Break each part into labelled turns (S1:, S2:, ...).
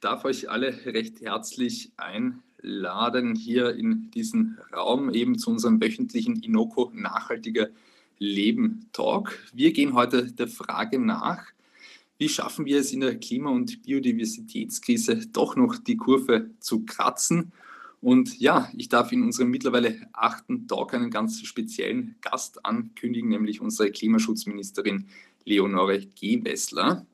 S1: darf euch alle recht herzlich einladen hier in diesen Raum eben zu unserem wöchentlichen Inoko Nachhaltiger Leben Talk. Wir gehen heute der Frage nach, wie schaffen wir es in der Klima- und Biodiversitätskrise doch noch die Kurve zu kratzen? Und ja, ich darf in unserem mittlerweile achten Talk einen ganz speziellen Gast ankündigen, nämlich unsere Klimaschutzministerin Leonore Gewessler.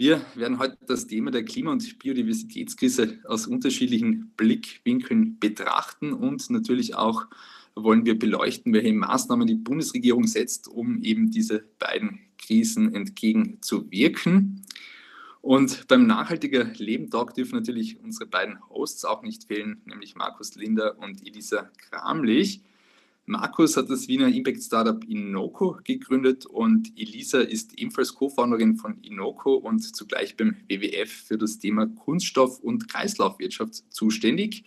S1: Wir werden heute das Thema der Klima- und Biodiversitätskrise aus unterschiedlichen Blickwinkeln betrachten und natürlich auch wollen wir beleuchten, welche Maßnahmen die Bundesregierung setzt, um eben diese beiden Krisen entgegenzuwirken. Und beim Nachhaltiger Leben Talk dürfen natürlich unsere beiden Hosts auch nicht fehlen, nämlich Markus Linder und Elisa Kramlich. Markus hat das Wiener Impact Startup Inoko gegründet und Elisa ist ebenfalls Co-Founderin von Inoko und zugleich beim WWF für das Thema Kunststoff- und Kreislaufwirtschaft zuständig.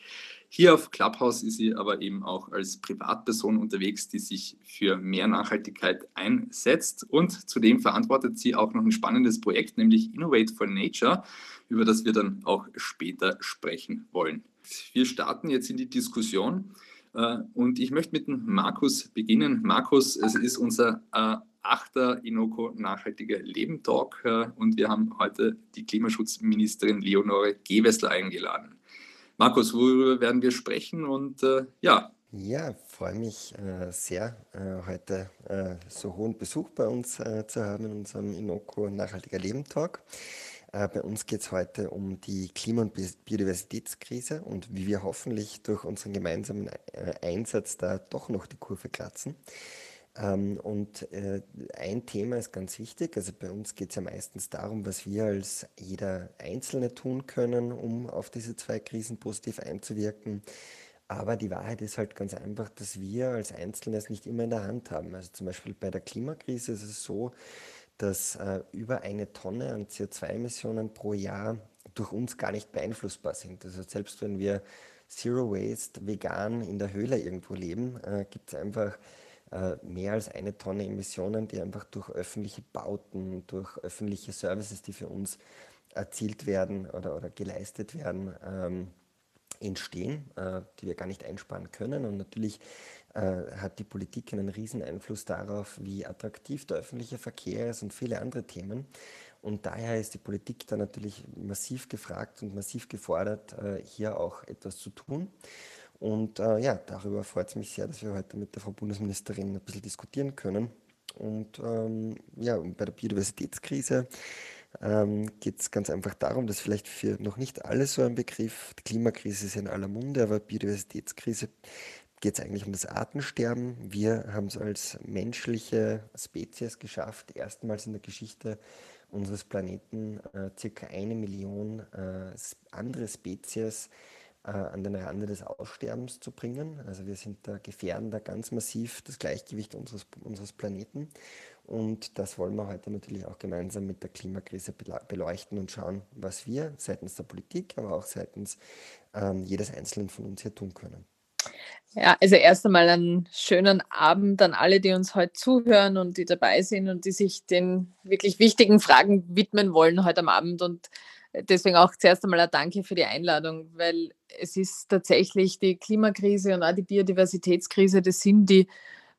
S1: Hier auf Clubhouse ist sie aber eben auch als Privatperson unterwegs, die sich für mehr Nachhaltigkeit einsetzt. Und zudem verantwortet sie auch noch ein spannendes Projekt, nämlich Innovate for Nature, über das wir dann auch später sprechen wollen. Wir starten jetzt in die Diskussion. Äh, und ich möchte mit dem Markus beginnen. Markus, es ist unser äh, achter Inoko Nachhaltiger Leben Talk äh, und wir haben heute die Klimaschutzministerin Leonore Gewessler eingeladen. Markus, worüber werden wir sprechen und ja.
S2: Ja, freue mich sehr, heute so hohen Besuch bei uns zu haben in unserem Inoko Nachhaltiger Leben Talk. Äh, bei uns geht es heute um die Klima- und Biodiversitätskrise und wie wir hoffentlich durch unseren gemeinsamen äh, Einsatz da doch noch die Kurve kratzen. Ähm, und äh, ein Thema ist ganz wichtig. Also bei uns geht es ja meistens darum, was wir als jeder Einzelne tun können, um auf diese zwei Krisen positiv einzuwirken. Aber die Wahrheit ist halt ganz einfach, dass wir als Einzelne es nicht immer in der Hand haben. Also zum Beispiel bei der Klimakrise ist es so, dass äh, über eine Tonne an CO2-Emissionen pro Jahr durch uns gar nicht beeinflussbar sind. Also selbst wenn wir Zero Waste vegan in der Höhle irgendwo leben, äh, gibt es einfach äh, mehr als eine Tonne Emissionen, die einfach durch öffentliche Bauten, durch öffentliche Services, die für uns erzielt werden oder, oder geleistet werden, ähm, entstehen, äh, die wir gar nicht einsparen können. Und natürlich hat die Politik einen riesen Einfluss darauf, wie attraktiv der öffentliche Verkehr ist und viele andere Themen. Und daher ist die Politik da natürlich massiv gefragt und massiv gefordert, äh, hier auch etwas zu tun. Und äh, ja, darüber freut es mich sehr, dass wir heute mit der Frau Bundesministerin ein bisschen diskutieren können. Und ähm, ja, bei der Biodiversitätskrise ähm, geht es ganz einfach darum, dass vielleicht für noch nicht alle so ein Begriff, die Klimakrise ist in aller Munde, aber Biodiversitätskrise geht es eigentlich um das Artensterben. Wir haben es als menschliche Spezies geschafft, erstmals in der Geschichte unseres Planeten äh, circa eine Million äh, andere Spezies äh, an den Rande des Aussterbens zu bringen. Also wir sind da gefährden da ganz massiv das Gleichgewicht unseres, unseres Planeten. Und das wollen wir heute natürlich auch gemeinsam mit der Klimakrise beleuchten und schauen, was wir seitens der Politik, aber auch seitens ähm, jedes Einzelnen von uns hier tun können.
S3: Ja, also erst einmal einen schönen Abend an alle, die uns heute zuhören und die dabei sind und die sich den wirklich wichtigen Fragen widmen wollen heute am Abend. Und deswegen auch zuerst einmal ein Danke für die Einladung, weil es ist tatsächlich die Klimakrise und auch die Biodiversitätskrise, das sind die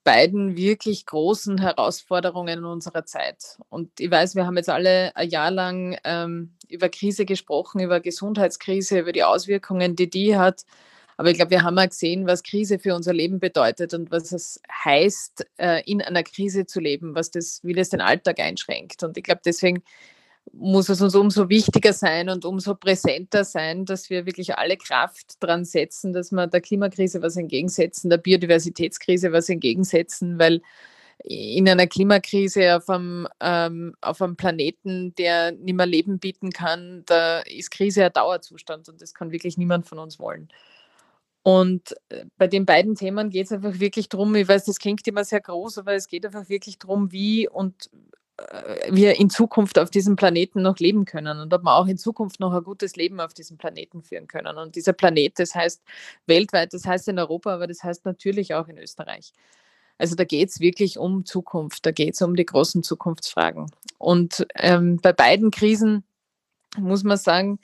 S3: beiden wirklich großen Herausforderungen unserer Zeit. Und ich weiß, wir haben jetzt alle ein Jahr lang ähm, über Krise gesprochen, über Gesundheitskrise, über die Auswirkungen, die die hat aber ich glaube, wir haben auch gesehen, was Krise für unser Leben bedeutet und was es heißt, äh, in einer Krise zu leben, was das, wie das den Alltag einschränkt. Und ich glaube, deswegen muss es uns umso wichtiger sein und umso präsenter sein, dass wir wirklich alle Kraft dran setzen, dass wir der Klimakrise was entgegensetzen, der Biodiversitätskrise was entgegensetzen, weil in einer Klimakrise auf einem, ähm, auf einem Planeten, der nicht mehr Leben bieten kann, da ist Krise ein Dauerzustand und das kann wirklich niemand von uns wollen. Und äh, bei den beiden Themen geht es einfach wirklich darum, ich weiß, das klingt immer sehr groß, aber es geht einfach wirklich darum, wie und äh, wir in Zukunft auf diesem Planeten noch leben können und ob wir auch in Zukunft noch ein gutes Leben auf diesem Planeten führen können. Und dieser Planet, das heißt weltweit, das heißt in Europa, aber das heißt natürlich auch in Österreich. Also da geht es wirklich um Zukunft, da geht es um die großen Zukunftsfragen. Und ähm, bei beiden Krisen muss man sagen,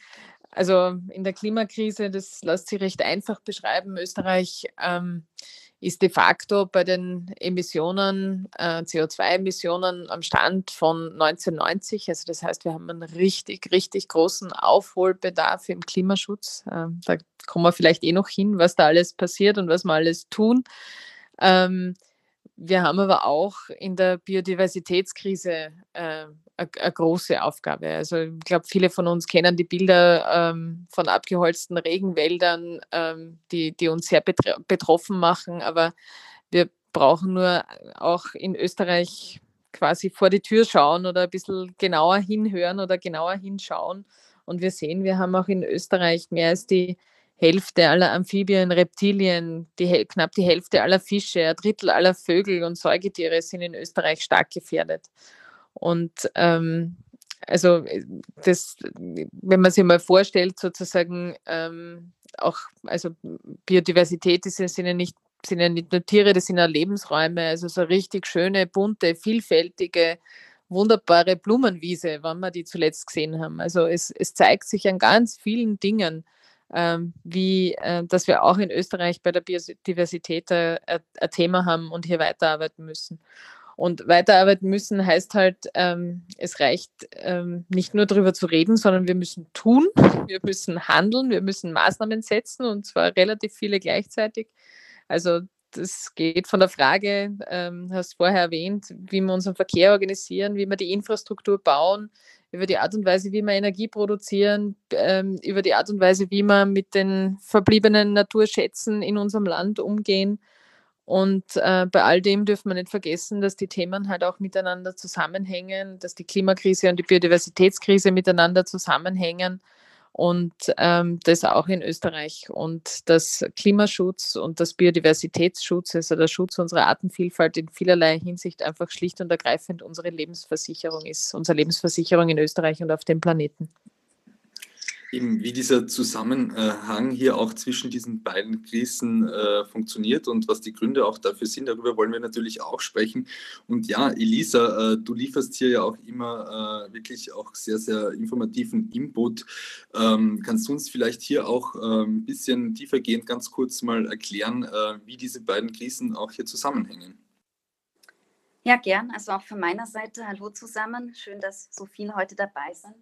S3: also in der Klimakrise, das lässt sich recht einfach beschreiben. Österreich ähm, ist de facto bei den Emissionen, äh, CO2-Emissionen am Stand von 1990. Also das heißt, wir haben einen richtig, richtig großen Aufholbedarf im Klimaschutz. Äh, da kommen wir vielleicht eh noch hin, was da alles passiert und was wir alles tun. Ähm, wir haben aber auch in der Biodiversitätskrise äh, eine große Aufgabe. Also ich glaube, viele von uns kennen die Bilder ähm, von abgeholzten Regenwäldern, ähm, die, die uns sehr betroffen machen. Aber wir brauchen nur auch in Österreich quasi vor die Tür schauen oder ein bisschen genauer hinhören oder genauer hinschauen. Und wir sehen, wir haben auch in Österreich mehr als die Hälfte aller Amphibien, Reptilien, die, knapp die Hälfte aller Fische, ein Drittel aller Vögel und Säugetiere sind in Österreich stark gefährdet. Und ähm, also äh, das, wenn man sich mal vorstellt, sozusagen ähm, auch, also Biodiversität ist, sind ja nicht sind ja nicht nur Tiere, das sind ja Lebensräume, also so richtig schöne, bunte, vielfältige, wunderbare Blumenwiese, wann wir die zuletzt gesehen haben. Also es, es zeigt sich an ganz vielen Dingen, ähm, wie äh, dass wir auch in Österreich bei der Biodiversität äh, ein Thema haben und hier weiterarbeiten müssen. Und weiterarbeiten müssen heißt halt, ähm, es reicht ähm, nicht nur darüber zu reden, sondern wir müssen tun, wir müssen handeln, wir müssen Maßnahmen setzen und zwar relativ viele gleichzeitig. Also das geht von der Frage, ähm, hast vorher erwähnt, wie wir unseren Verkehr organisieren, wie wir die Infrastruktur bauen, über die Art und Weise, wie wir Energie produzieren, ähm, über die Art und Weise, wie wir mit den verbliebenen Naturschätzen in unserem Land umgehen und äh, bei all dem dürfen wir nicht vergessen, dass die Themen halt auch miteinander zusammenhängen, dass die Klimakrise und die Biodiversitätskrise miteinander zusammenhängen und ähm, das auch in Österreich. Und dass Klimaschutz und das Biodiversitätsschutz, also der Schutz unserer Artenvielfalt in vielerlei Hinsicht einfach schlicht und ergreifend unsere Lebensversicherung ist, unsere Lebensversicherung in Österreich und auf dem Planeten
S1: eben wie dieser Zusammenhang hier auch zwischen diesen beiden Krisen äh, funktioniert und was die Gründe auch dafür sind. Darüber wollen wir natürlich auch sprechen. Und ja, Elisa, äh, du lieferst hier ja auch immer äh, wirklich auch sehr, sehr informativen Input. Ähm, kannst du uns vielleicht hier auch äh, ein bisschen tiefergehend ganz kurz mal erklären, äh, wie diese beiden Krisen auch hier zusammenhängen?
S4: Ja, gern. Also auch von meiner Seite hallo zusammen. Schön, dass so viele heute dabei sind.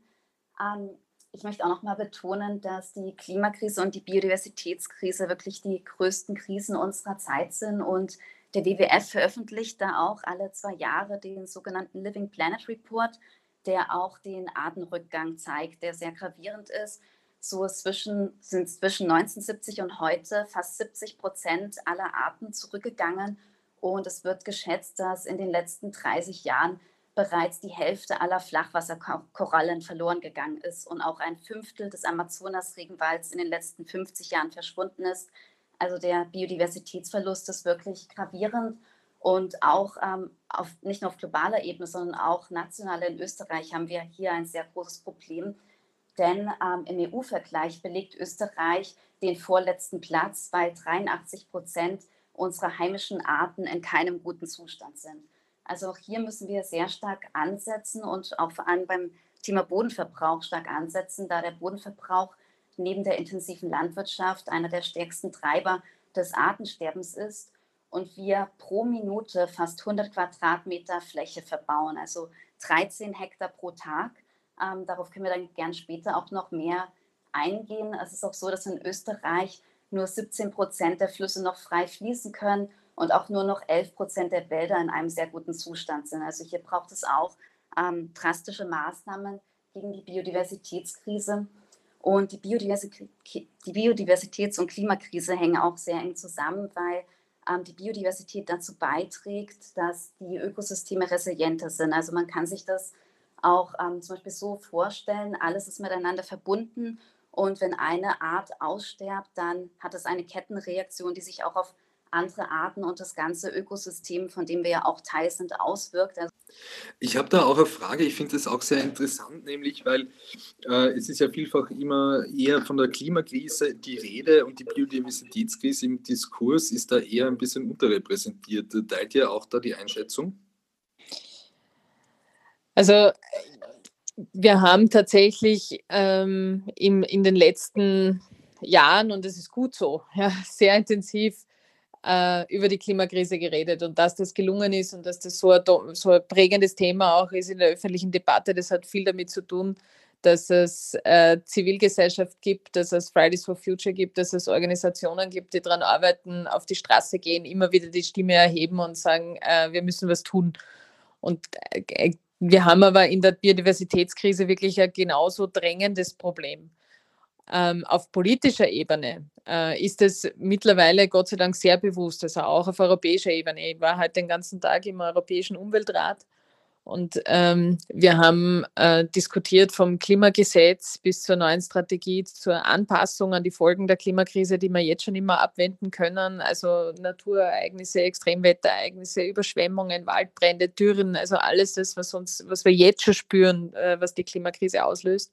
S4: Ähm, ich möchte auch noch mal betonen, dass die Klimakrise und die Biodiversitätskrise wirklich die größten Krisen unserer Zeit sind. Und der WWF veröffentlicht da auch alle zwei Jahre den sogenannten Living Planet Report, der auch den Artenrückgang zeigt, der sehr gravierend ist. So zwischen, sind zwischen 1970 und heute fast 70 Prozent aller Arten zurückgegangen. Und es wird geschätzt, dass in den letzten 30 Jahren bereits die Hälfte aller Flachwasserkorallen verloren gegangen ist und auch ein Fünftel des Amazonas-Regenwalds in den letzten 50 Jahren verschwunden ist. Also der Biodiversitätsverlust ist wirklich gravierend und auch ähm, auf, nicht nur auf globaler Ebene, sondern auch national in Österreich haben wir hier ein sehr großes Problem. Denn ähm, im EU-Vergleich belegt Österreich den vorletzten Platz, weil 83 Prozent unserer heimischen Arten in keinem guten Zustand sind. Also auch hier müssen wir sehr stark ansetzen und auch vor allem beim Thema Bodenverbrauch stark ansetzen, da der Bodenverbrauch neben der intensiven Landwirtschaft einer der stärksten Treiber des Artensterbens ist und wir pro Minute fast 100 Quadratmeter Fläche verbauen, also 13 Hektar pro Tag. Ähm, darauf können wir dann gern später auch noch mehr eingehen. Es ist auch so, dass in Österreich nur 17 Prozent der Flüsse noch frei fließen können und auch nur noch 11 Prozent der Wälder in einem sehr guten Zustand sind. Also hier braucht es auch ähm, drastische Maßnahmen gegen die Biodiversitätskrise. Und die, Biodiversität, die Biodiversitäts- und Klimakrise hängen auch sehr eng zusammen, weil ähm, die Biodiversität dazu beiträgt, dass die Ökosysteme resilienter sind. Also man kann sich das auch ähm, zum Beispiel so vorstellen, alles ist miteinander verbunden und wenn eine Art aussterbt, dann hat es eine Kettenreaktion, die sich auch auf andere Arten und das ganze Ökosystem, von dem wir ja auch Teil sind, auswirkt. Also
S1: ich habe da auch eine Frage, ich finde das auch sehr interessant, nämlich weil äh, es ist ja vielfach immer eher von der Klimakrise die Rede und die Biodiversitätskrise im Diskurs ist da eher ein bisschen unterrepräsentiert. Teilt ihr auch da die Einschätzung?
S3: Also Wir haben tatsächlich ähm, im, in den letzten Jahren, und das ist gut so, ja, sehr intensiv über die Klimakrise geredet und dass das gelungen ist und dass das so ein, so ein prägendes Thema auch ist in der öffentlichen Debatte, das hat viel damit zu tun, dass es äh, Zivilgesellschaft gibt, dass es Fridays for Future gibt, dass es Organisationen gibt, die daran arbeiten, auf die Straße gehen, immer wieder die Stimme erheben und sagen, äh, wir müssen was tun. Und äh, wir haben aber in der Biodiversitätskrise wirklich ein genauso drängendes Problem. Ähm, auf politischer Ebene äh, ist es mittlerweile Gott sei Dank sehr bewusst, also auch auf europäischer Ebene. Ich war halt den ganzen Tag im Europäischen Umweltrat und ähm, wir haben äh, diskutiert vom Klimagesetz bis zur neuen Strategie zur Anpassung an die Folgen der Klimakrise, die wir jetzt schon immer abwenden können. Also Naturereignisse, Extremwetterereignisse, Überschwemmungen, Waldbrände, Dürren, also alles das, was uns, was wir jetzt schon spüren, äh, was die Klimakrise auslöst.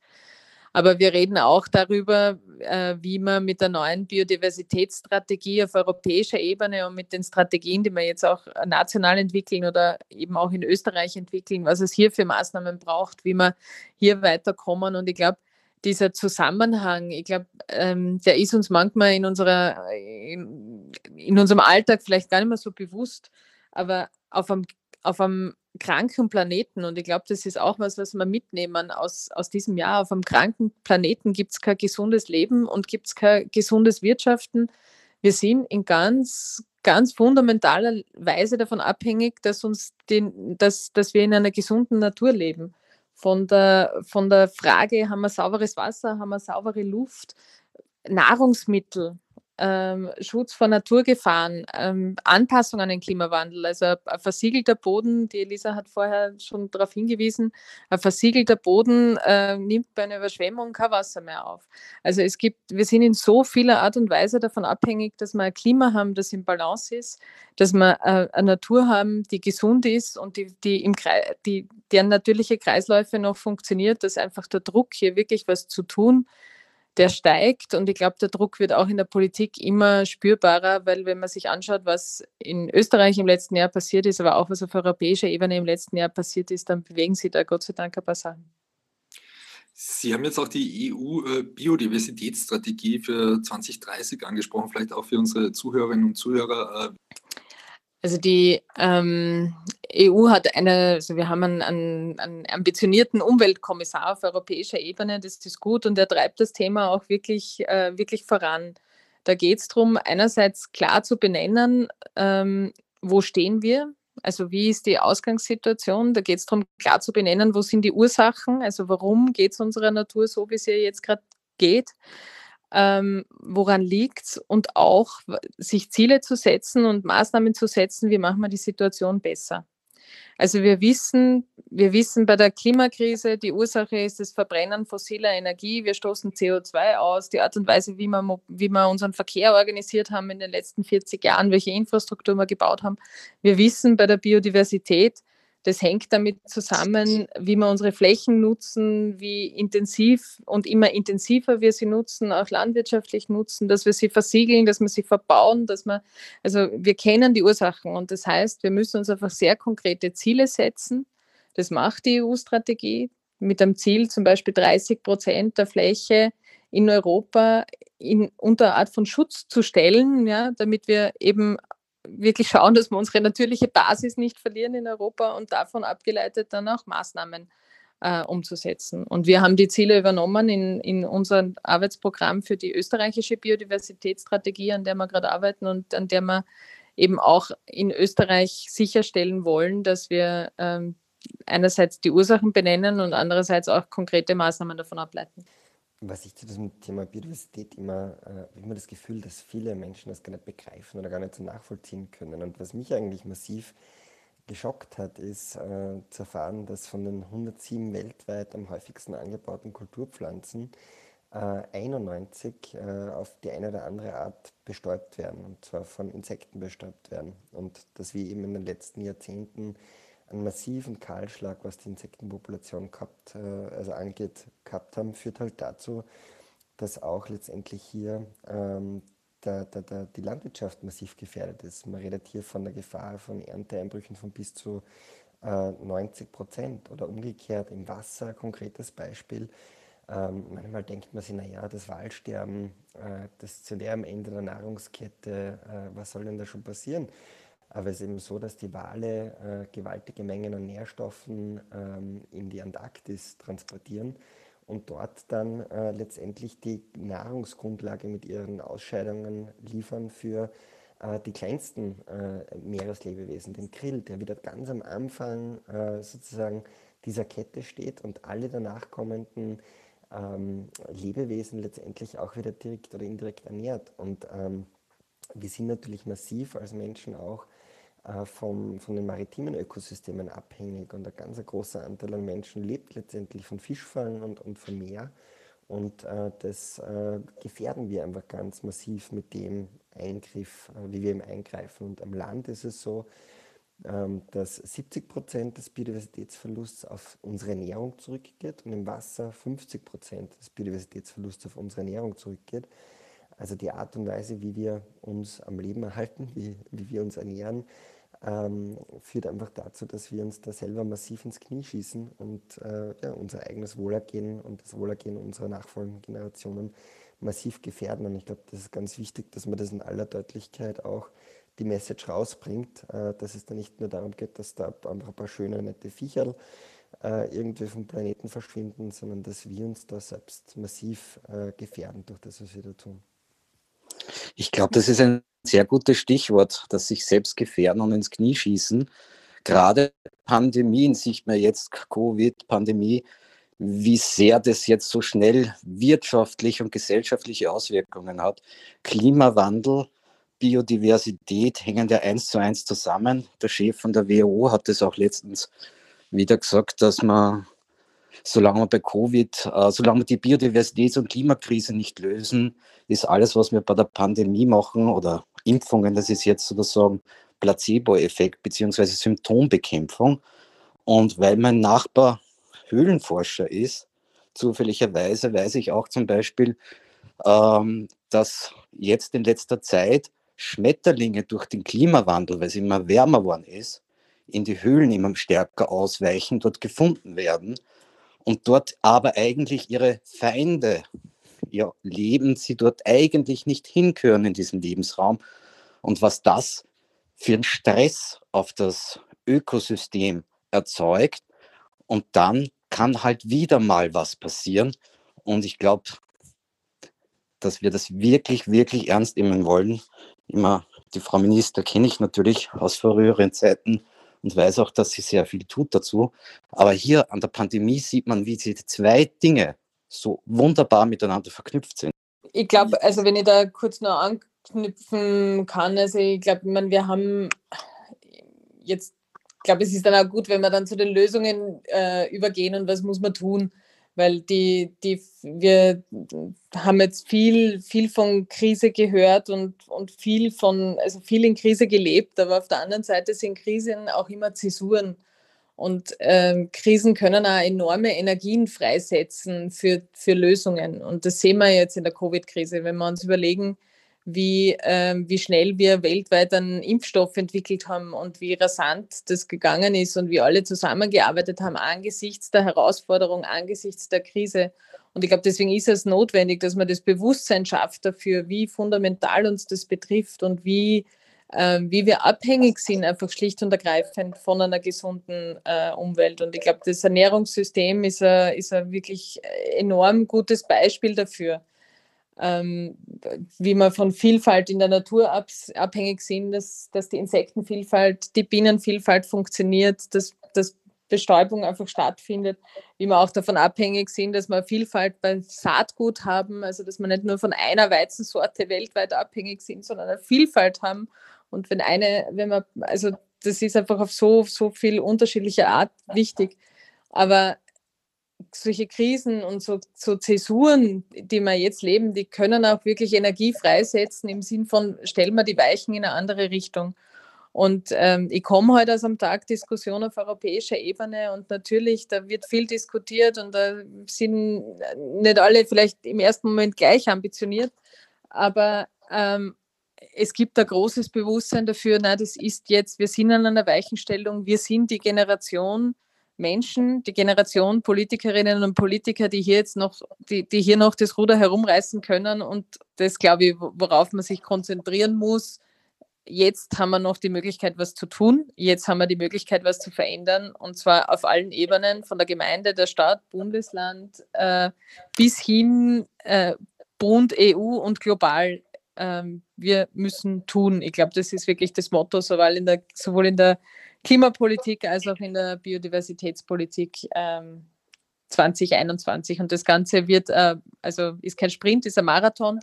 S3: Aber wir reden auch darüber, äh, wie man mit der neuen Biodiversitätsstrategie auf europäischer Ebene und mit den Strategien, die wir jetzt auch national entwickeln oder eben auch in Österreich entwickeln, was es hier für Maßnahmen braucht, wie wir hier weiterkommen. Und ich glaube, dieser Zusammenhang, ich glaube, ähm, der ist uns manchmal in, unserer, in, in, unserem Alltag vielleicht gar nicht mehr so bewusst, aber auf einem, auf einem kranken Planeten. Und ich glaube, das ist auch was, was wir mitnehmen aus, aus diesem Jahr. Auf einem kranken Planeten gibt es kein gesundes Leben und gibt es kein gesundes Wirtschaften. Wir sind in ganz, ganz fundamentaler Weise davon abhängig, dass, uns den, dass, dass wir in einer gesunden Natur leben. Von der, von der Frage, haben wir sauberes Wasser, haben wir saubere Luft, Nahrungsmittel, ähm, Schutz vor Naturgefahren, ähm, Anpassung an den Klimawandel. Also ein versiegelter Boden, die Elisa hat vorher schon darauf hingewiesen, ein versiegelter Boden äh, nimmt bei einer Überschwemmung kein Wasser mehr auf. Also es gibt, wir sind in so vieler Art und Weise davon abhängig, dass wir ein Klima haben, das im Balance ist, dass wir äh, eine Natur haben, die gesund ist und die, die im Kreis, die, deren natürliche Kreisläufe noch funktioniert, dass einfach der Druck hier wirklich was zu tun der steigt und ich glaube, der Druck wird auch in der Politik immer spürbarer, weil wenn man sich anschaut, was in Österreich im letzten Jahr passiert ist, aber auch was auf europäischer Ebene im letzten Jahr passiert ist, dann bewegen sich da Gott sei Dank ein paar Sachen.
S1: Sie haben jetzt auch die EU-Biodiversitätsstrategie für 2030 angesprochen, vielleicht auch für unsere Zuhörerinnen und Zuhörer.
S3: Also die ähm, EU hat eine, also wir haben einen, einen, einen, ambitionierten Umweltkommissar auf europäischer Ebene, das ist gut und er treibt das Thema auch wirklich, äh, wirklich voran. Da geht es darum, einerseits klar zu benennen, ähm, wo stehen wir, also wie ist die Ausgangssituation? Da geht es darum, klar zu benennen, wo sind die Ursachen, also warum geht es unserer Natur so, wie sie jetzt gerade geht ähm, woran liegt es und auch sich Ziele zu setzen und Maßnahmen zu setzen, wie machen wir die Situation besser. Also wir wissen, wir wissen bei der Klimakrise, die Ursache ist das Verbrennen fossiler Energie. Wir stoßen CO2 aus. Die Art und Weise, wie wir, wie wir unseren Verkehr organisiert haben in den letzten 40 Jahren, welche Infrastruktur wir gebaut haben. Wir wissen bei der Biodiversität, das hängt damit zusammen, wie wir unsere Flächen nutzen, wie intensiv und immer intensiver wir sie nutzen, auch landwirtschaftlich nutzen, dass wir sie versiegeln, dass wir sie verbauen, dass wir, also wir kennen die Ursachen und das heißt, wir müssen uns einfach sehr konkrete Ziele setzen. Das macht die EU-Strategie mit dem Ziel, zum Beispiel 30 Prozent der Fläche in Europa in, unter Art von Schutz zu stellen, ja, damit wir eben wirklich schauen, dass wir unsere natürliche Basis nicht verlieren in Europa und davon abgeleitet dann auch Maßnahmen äh, umzusetzen. Und wir haben die Ziele übernommen in, in unser Arbeitsprogramm für die österreichische Biodiversitätsstrategie, an der wir gerade arbeiten und an der wir eben auch in Österreich sicherstellen wollen, dass wir ähm, einerseits die Ursachen benennen und andererseits auch konkrete Maßnahmen davon ableiten
S2: was ich zu diesem Thema Biodiversität immer, äh, immer das Gefühl, dass viele Menschen das gar nicht begreifen oder gar nicht so nachvollziehen können. Und was mich eigentlich massiv geschockt hat, ist äh, zu erfahren, dass von den 107 weltweit am häufigsten angebauten Kulturpflanzen äh, 91 äh, auf die eine oder andere Art bestäubt werden, und zwar von Insekten bestäubt werden. Und dass wir eben in den letzten Jahrzehnten einen massiven Kahlschlag, was die Insektenpopulation gehabt, äh, also angeht, gehabt haben, führt halt dazu, dass auch letztendlich hier ähm, der, der, der, die Landwirtschaft massiv gefährdet ist. Man redet hier von der Gefahr von Ernteeinbrüchen von bis zu 90 Prozent oder umgekehrt im Wasser, konkretes Beispiel. Ähm, manchmal denkt man sich, naja, das Waldsterben, äh, das zu der am Ende der Nahrungskette, äh, was soll denn da schon passieren? Aber es ist eben so, dass die Wale äh, gewaltige Mengen an Nährstoffen ähm, in die Antarktis transportieren und dort dann äh, letztendlich die Nahrungsgrundlage mit ihren Ausscheidungen liefern für äh, die kleinsten äh, Meereslebewesen, den Krill, der wieder ganz am Anfang äh, sozusagen dieser Kette steht und alle danach kommenden ähm, Lebewesen letztendlich auch wieder direkt oder indirekt ernährt. Und ähm, wir sind natürlich massiv als Menschen auch äh, vom, von den maritimen Ökosystemen abhängig und ein ganz großer Anteil an Menschen lebt letztendlich von Fischfang und, und vom Meer. Und äh, das äh, gefährden wir einfach ganz massiv mit dem Eingriff, äh, wie wir im eingreifen. Und am Land ist es so, ähm, dass 70 Prozent des Biodiversitätsverlusts auf unsere Ernährung zurückgeht und im Wasser 50 Prozent des Biodiversitätsverlusts auf unsere Ernährung zurückgeht. Also die Art und Weise, wie wir uns am Leben erhalten, wie, wie wir uns ernähren, ähm, führt einfach dazu, dass wir uns da selber massiv ins Knie schießen und äh, ja, unser eigenes Wohlergehen und das Wohlergehen unserer nachfolgenden Generationen massiv gefährden. Und ich glaube, das ist ganz wichtig, dass man das in aller Deutlichkeit auch die Message rausbringt, äh, dass es da nicht nur darum geht, dass da einfach ein paar schöne, nette Viecherl äh, irgendwie vom Planeten verschwinden, sondern dass wir uns da selbst massiv äh, gefährden durch das, was wir da tun.
S5: Ich glaube, das ist ein sehr gutes Stichwort, dass sich selbst gefährden und ins Knie schießen. Gerade Pandemien sieht man jetzt, Covid-Pandemie, wie sehr das jetzt so schnell wirtschaftliche und gesellschaftliche Auswirkungen hat. Klimawandel, Biodiversität hängen ja eins zu eins zusammen. Der Chef von der WHO hat es auch letztens wieder gesagt, dass man, solange wir bei Covid, äh, solange wir die Biodiversitäts- und Klimakrise nicht lösen, ist alles, was wir bei der Pandemie machen oder Impfungen, das ist jetzt sozusagen Placebo-Effekt bzw. Symptombekämpfung. Und weil mein Nachbar Höhlenforscher ist, zufälligerweise weiß ich auch zum Beispiel, ähm, dass jetzt in letzter Zeit Schmetterlinge durch den Klimawandel, weil es immer wärmer worden ist, in die Höhlen immer stärker ausweichen, dort gefunden werden und dort aber eigentlich ihre Feinde ja, leben, sie dort eigentlich nicht hinkören in diesem Lebensraum. Und was das für einen Stress auf das Ökosystem erzeugt. Und dann kann halt wieder mal was passieren. Und ich glaube, dass wir das wirklich, wirklich ernst nehmen wollen. Immer die Frau Minister kenne ich natürlich aus früheren Zeiten und weiß auch, dass sie sehr viel tut dazu. Aber hier an der Pandemie sieht man, wie diese zwei Dinge so wunderbar miteinander verknüpft sind.
S3: Ich glaube, also wenn ich da kurz noch anknüpfen kann, also ich glaube, wir haben jetzt, ich glaube, es ist dann auch gut, wenn wir dann zu den Lösungen äh, übergehen und was muss man tun weil die, die, wir haben jetzt viel, viel von Krise gehört und, und viel von, also viel in Krise gelebt, aber auf der anderen Seite sind Krisen auch immer Zäsuren. Und ähm, Krisen können auch enorme Energien freisetzen für, für Lösungen. Und das sehen wir jetzt in der Covid-Krise, wenn wir uns überlegen, wie, ähm, wie schnell wir weltweit einen Impfstoff entwickelt haben und wie rasant das gegangen ist und wie alle zusammengearbeitet haben angesichts der Herausforderung, angesichts der Krise. Und ich glaube, deswegen ist es notwendig, dass man das Bewusstsein schafft dafür, wie fundamental uns das betrifft und wie, äh, wie wir abhängig sind, einfach schlicht und ergreifend von einer gesunden äh, Umwelt. Und ich glaube, das Ernährungssystem ist ein, ist ein wirklich enorm gutes Beispiel dafür ähm, wie wir von Vielfalt in der Natur ab, abhängig sind, dass, dass die Insektenvielfalt, die Bienenvielfalt funktioniert, dass, dass Bestäubung einfach stattfindet, wie wir auch davon abhängig sind, dass wir Vielfalt beim Saatgut haben, also dass wir nicht nur von einer Weizensorte weltweit abhängig sind, sondern eine Vielfalt haben. Und wenn eine, wenn man, also das ist einfach auf so, so viel unterschiedliche Art wichtig. Aber solche Krisen und so, so Zäsuren, die wir jetzt leben, die können auch wirklich Energie freisetzen im Sinn von, stellen wir die Weichen in eine andere Richtung. Und ähm, ich komme heute aus am Tag Diskussion auf europäischer Ebene und natürlich, da wird viel diskutiert und da sind nicht alle vielleicht im ersten Moment gleich ambitioniert, aber ähm, es gibt ein großes Bewusstsein dafür, na, das ist jetzt, wir sind an einer Weichenstellung, wir sind die Generation Menschen, die Generation Politikerinnen und Politiker, die hier jetzt noch, die, die hier noch das Ruder herumreißen können und das, glaube ich, worauf man sich konzentrieren muss. Jetzt haben wir noch die Möglichkeit, was zu tun. Jetzt haben wir die Möglichkeit, was zu verändern. Und zwar auf allen Ebenen, von der Gemeinde, der Stadt, Bundesland äh, bis hin äh, Bund, EU und global ähm, wir müssen tun. Ich glaube, das ist wirklich das Motto, sowohl in der, sowohl in der Klimapolitik als auch in der Biodiversitätspolitik ähm, 2021. Und das Ganze wird, äh, also ist kein Sprint, ist ein Marathon.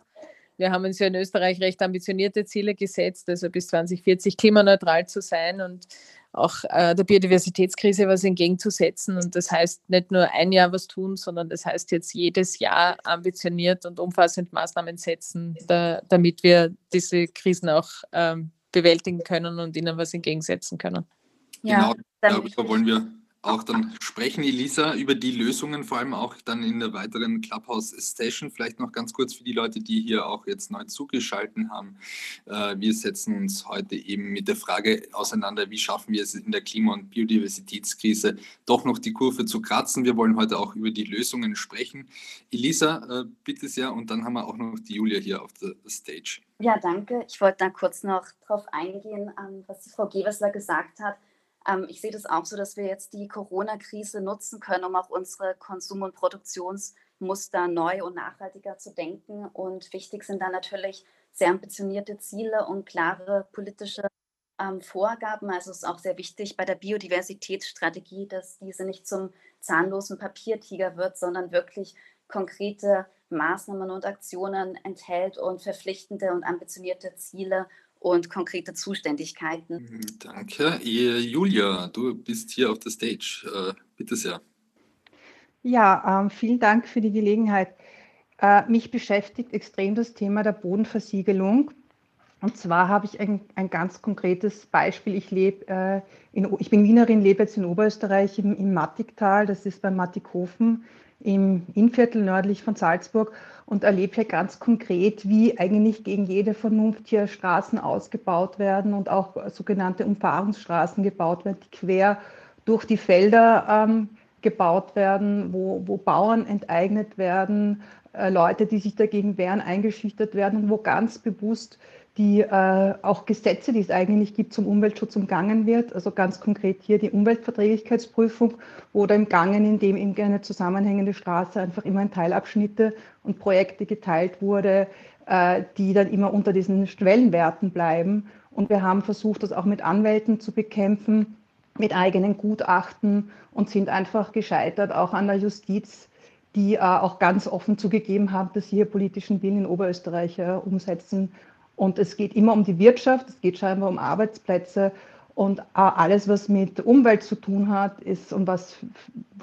S3: Wir haben uns ja in Österreich recht ambitionierte Ziele gesetzt, also bis 2040 klimaneutral zu sein. Und auch äh, der Biodiversitätskrise was entgegenzusetzen. Und das heißt nicht nur ein Jahr was tun, sondern das heißt jetzt jedes Jahr ambitioniert und umfassend Maßnahmen setzen, da, damit wir diese Krisen auch ähm, bewältigen können und ihnen was entgegensetzen können.
S1: Ja, genau, darüber wollen wir auch dann sprechen, Elisa, über die Lösungen, vor allem auch dann in der weiteren Clubhouse Station. Vielleicht noch ganz kurz für die Leute, die hier auch jetzt neu zugeschaltet haben. Äh, wir setzen uns heute eben mit der Frage auseinander, wie schaffen wir es in der Klima- und Biodiversitätskrise doch noch die Kurve zu kratzen. Wir wollen heute auch über die Lösungen sprechen. Elisa, äh, bitte sehr. Und dann haben wir auch noch die Julia hier auf der Stage.
S4: Ja, danke. Ich wollte da kurz noch darauf eingehen, ähm, was die Frau Gewessler gesagt hat ähm, ich sehe das auch so, dass wir jetzt die Corona-Krise nutzen können, um auch unsere Konsum- und Produktionsmuster neu und nachhaltiger zu denken. Und wichtig sind da natürlich sehr ambitionierte Ziele und klare politische ähm, Vorgaben. Also es ist auch sehr wichtig bei der Biodiversitätsstrategie, dass diese nicht zum zahnlosen Papiertiger wird, sondern wirklich konkrete Maßnahmen und Aktionen enthält und verpflichtende und ambitionierte Ziele und konkrete Zuständigkeiten.
S1: Mhm, danke. Julia, du bist hier auf der Stage. Äh, bitte sehr.
S6: Ja, ähm, vielen Dank für die Gelegenheit. Äh, mich beschäftigt extrem das Thema der Bodenversiegelung. Und zwar habe ich ein, ein ganz konkretes Beispiel. Ich, lebe, äh, in, ich bin Wienerin, lebe jetzt in Oberösterreich im, im Mattigtal, das ist bei Mattighofen im Innviertel nördlich von Salzburg und erlebe hier ganz konkret, wie eigentlich gegen jede Vernunft hier Straßen ausgebaut werden und auch sogenannte Umfahrungsstraßen gebaut werden, die quer durch die Felder ähm, gebaut werden, wo, wo Bauern enteignet werden, äh, Leute, die sich dagegen wehren, eingeschüchtert werden und wo ganz bewusst die äh, auch Gesetze, die es eigentlich gibt zum Umweltschutz umgangen wird. Also ganz konkret hier die Umweltverträglichkeitsprüfung oder im Gangen, in dem eben eine zusammenhängende Straße einfach immer in Teilabschnitte und Projekte geteilt wurde, äh, die dann immer unter diesen Schwellenwerten bleiben. Und wir haben versucht, das auch mit Anwälten zu bekämpfen, mit eigenen Gutachten und sind einfach gescheitert, auch an der Justiz, die äh, auch ganz offen zugegeben haben, dass sie hier politischen Willen in Oberösterreich äh, umsetzen und es geht immer um die Wirtschaft, es geht scheinbar um Arbeitsplätze und alles, was mit Umwelt zu tun hat, ist und was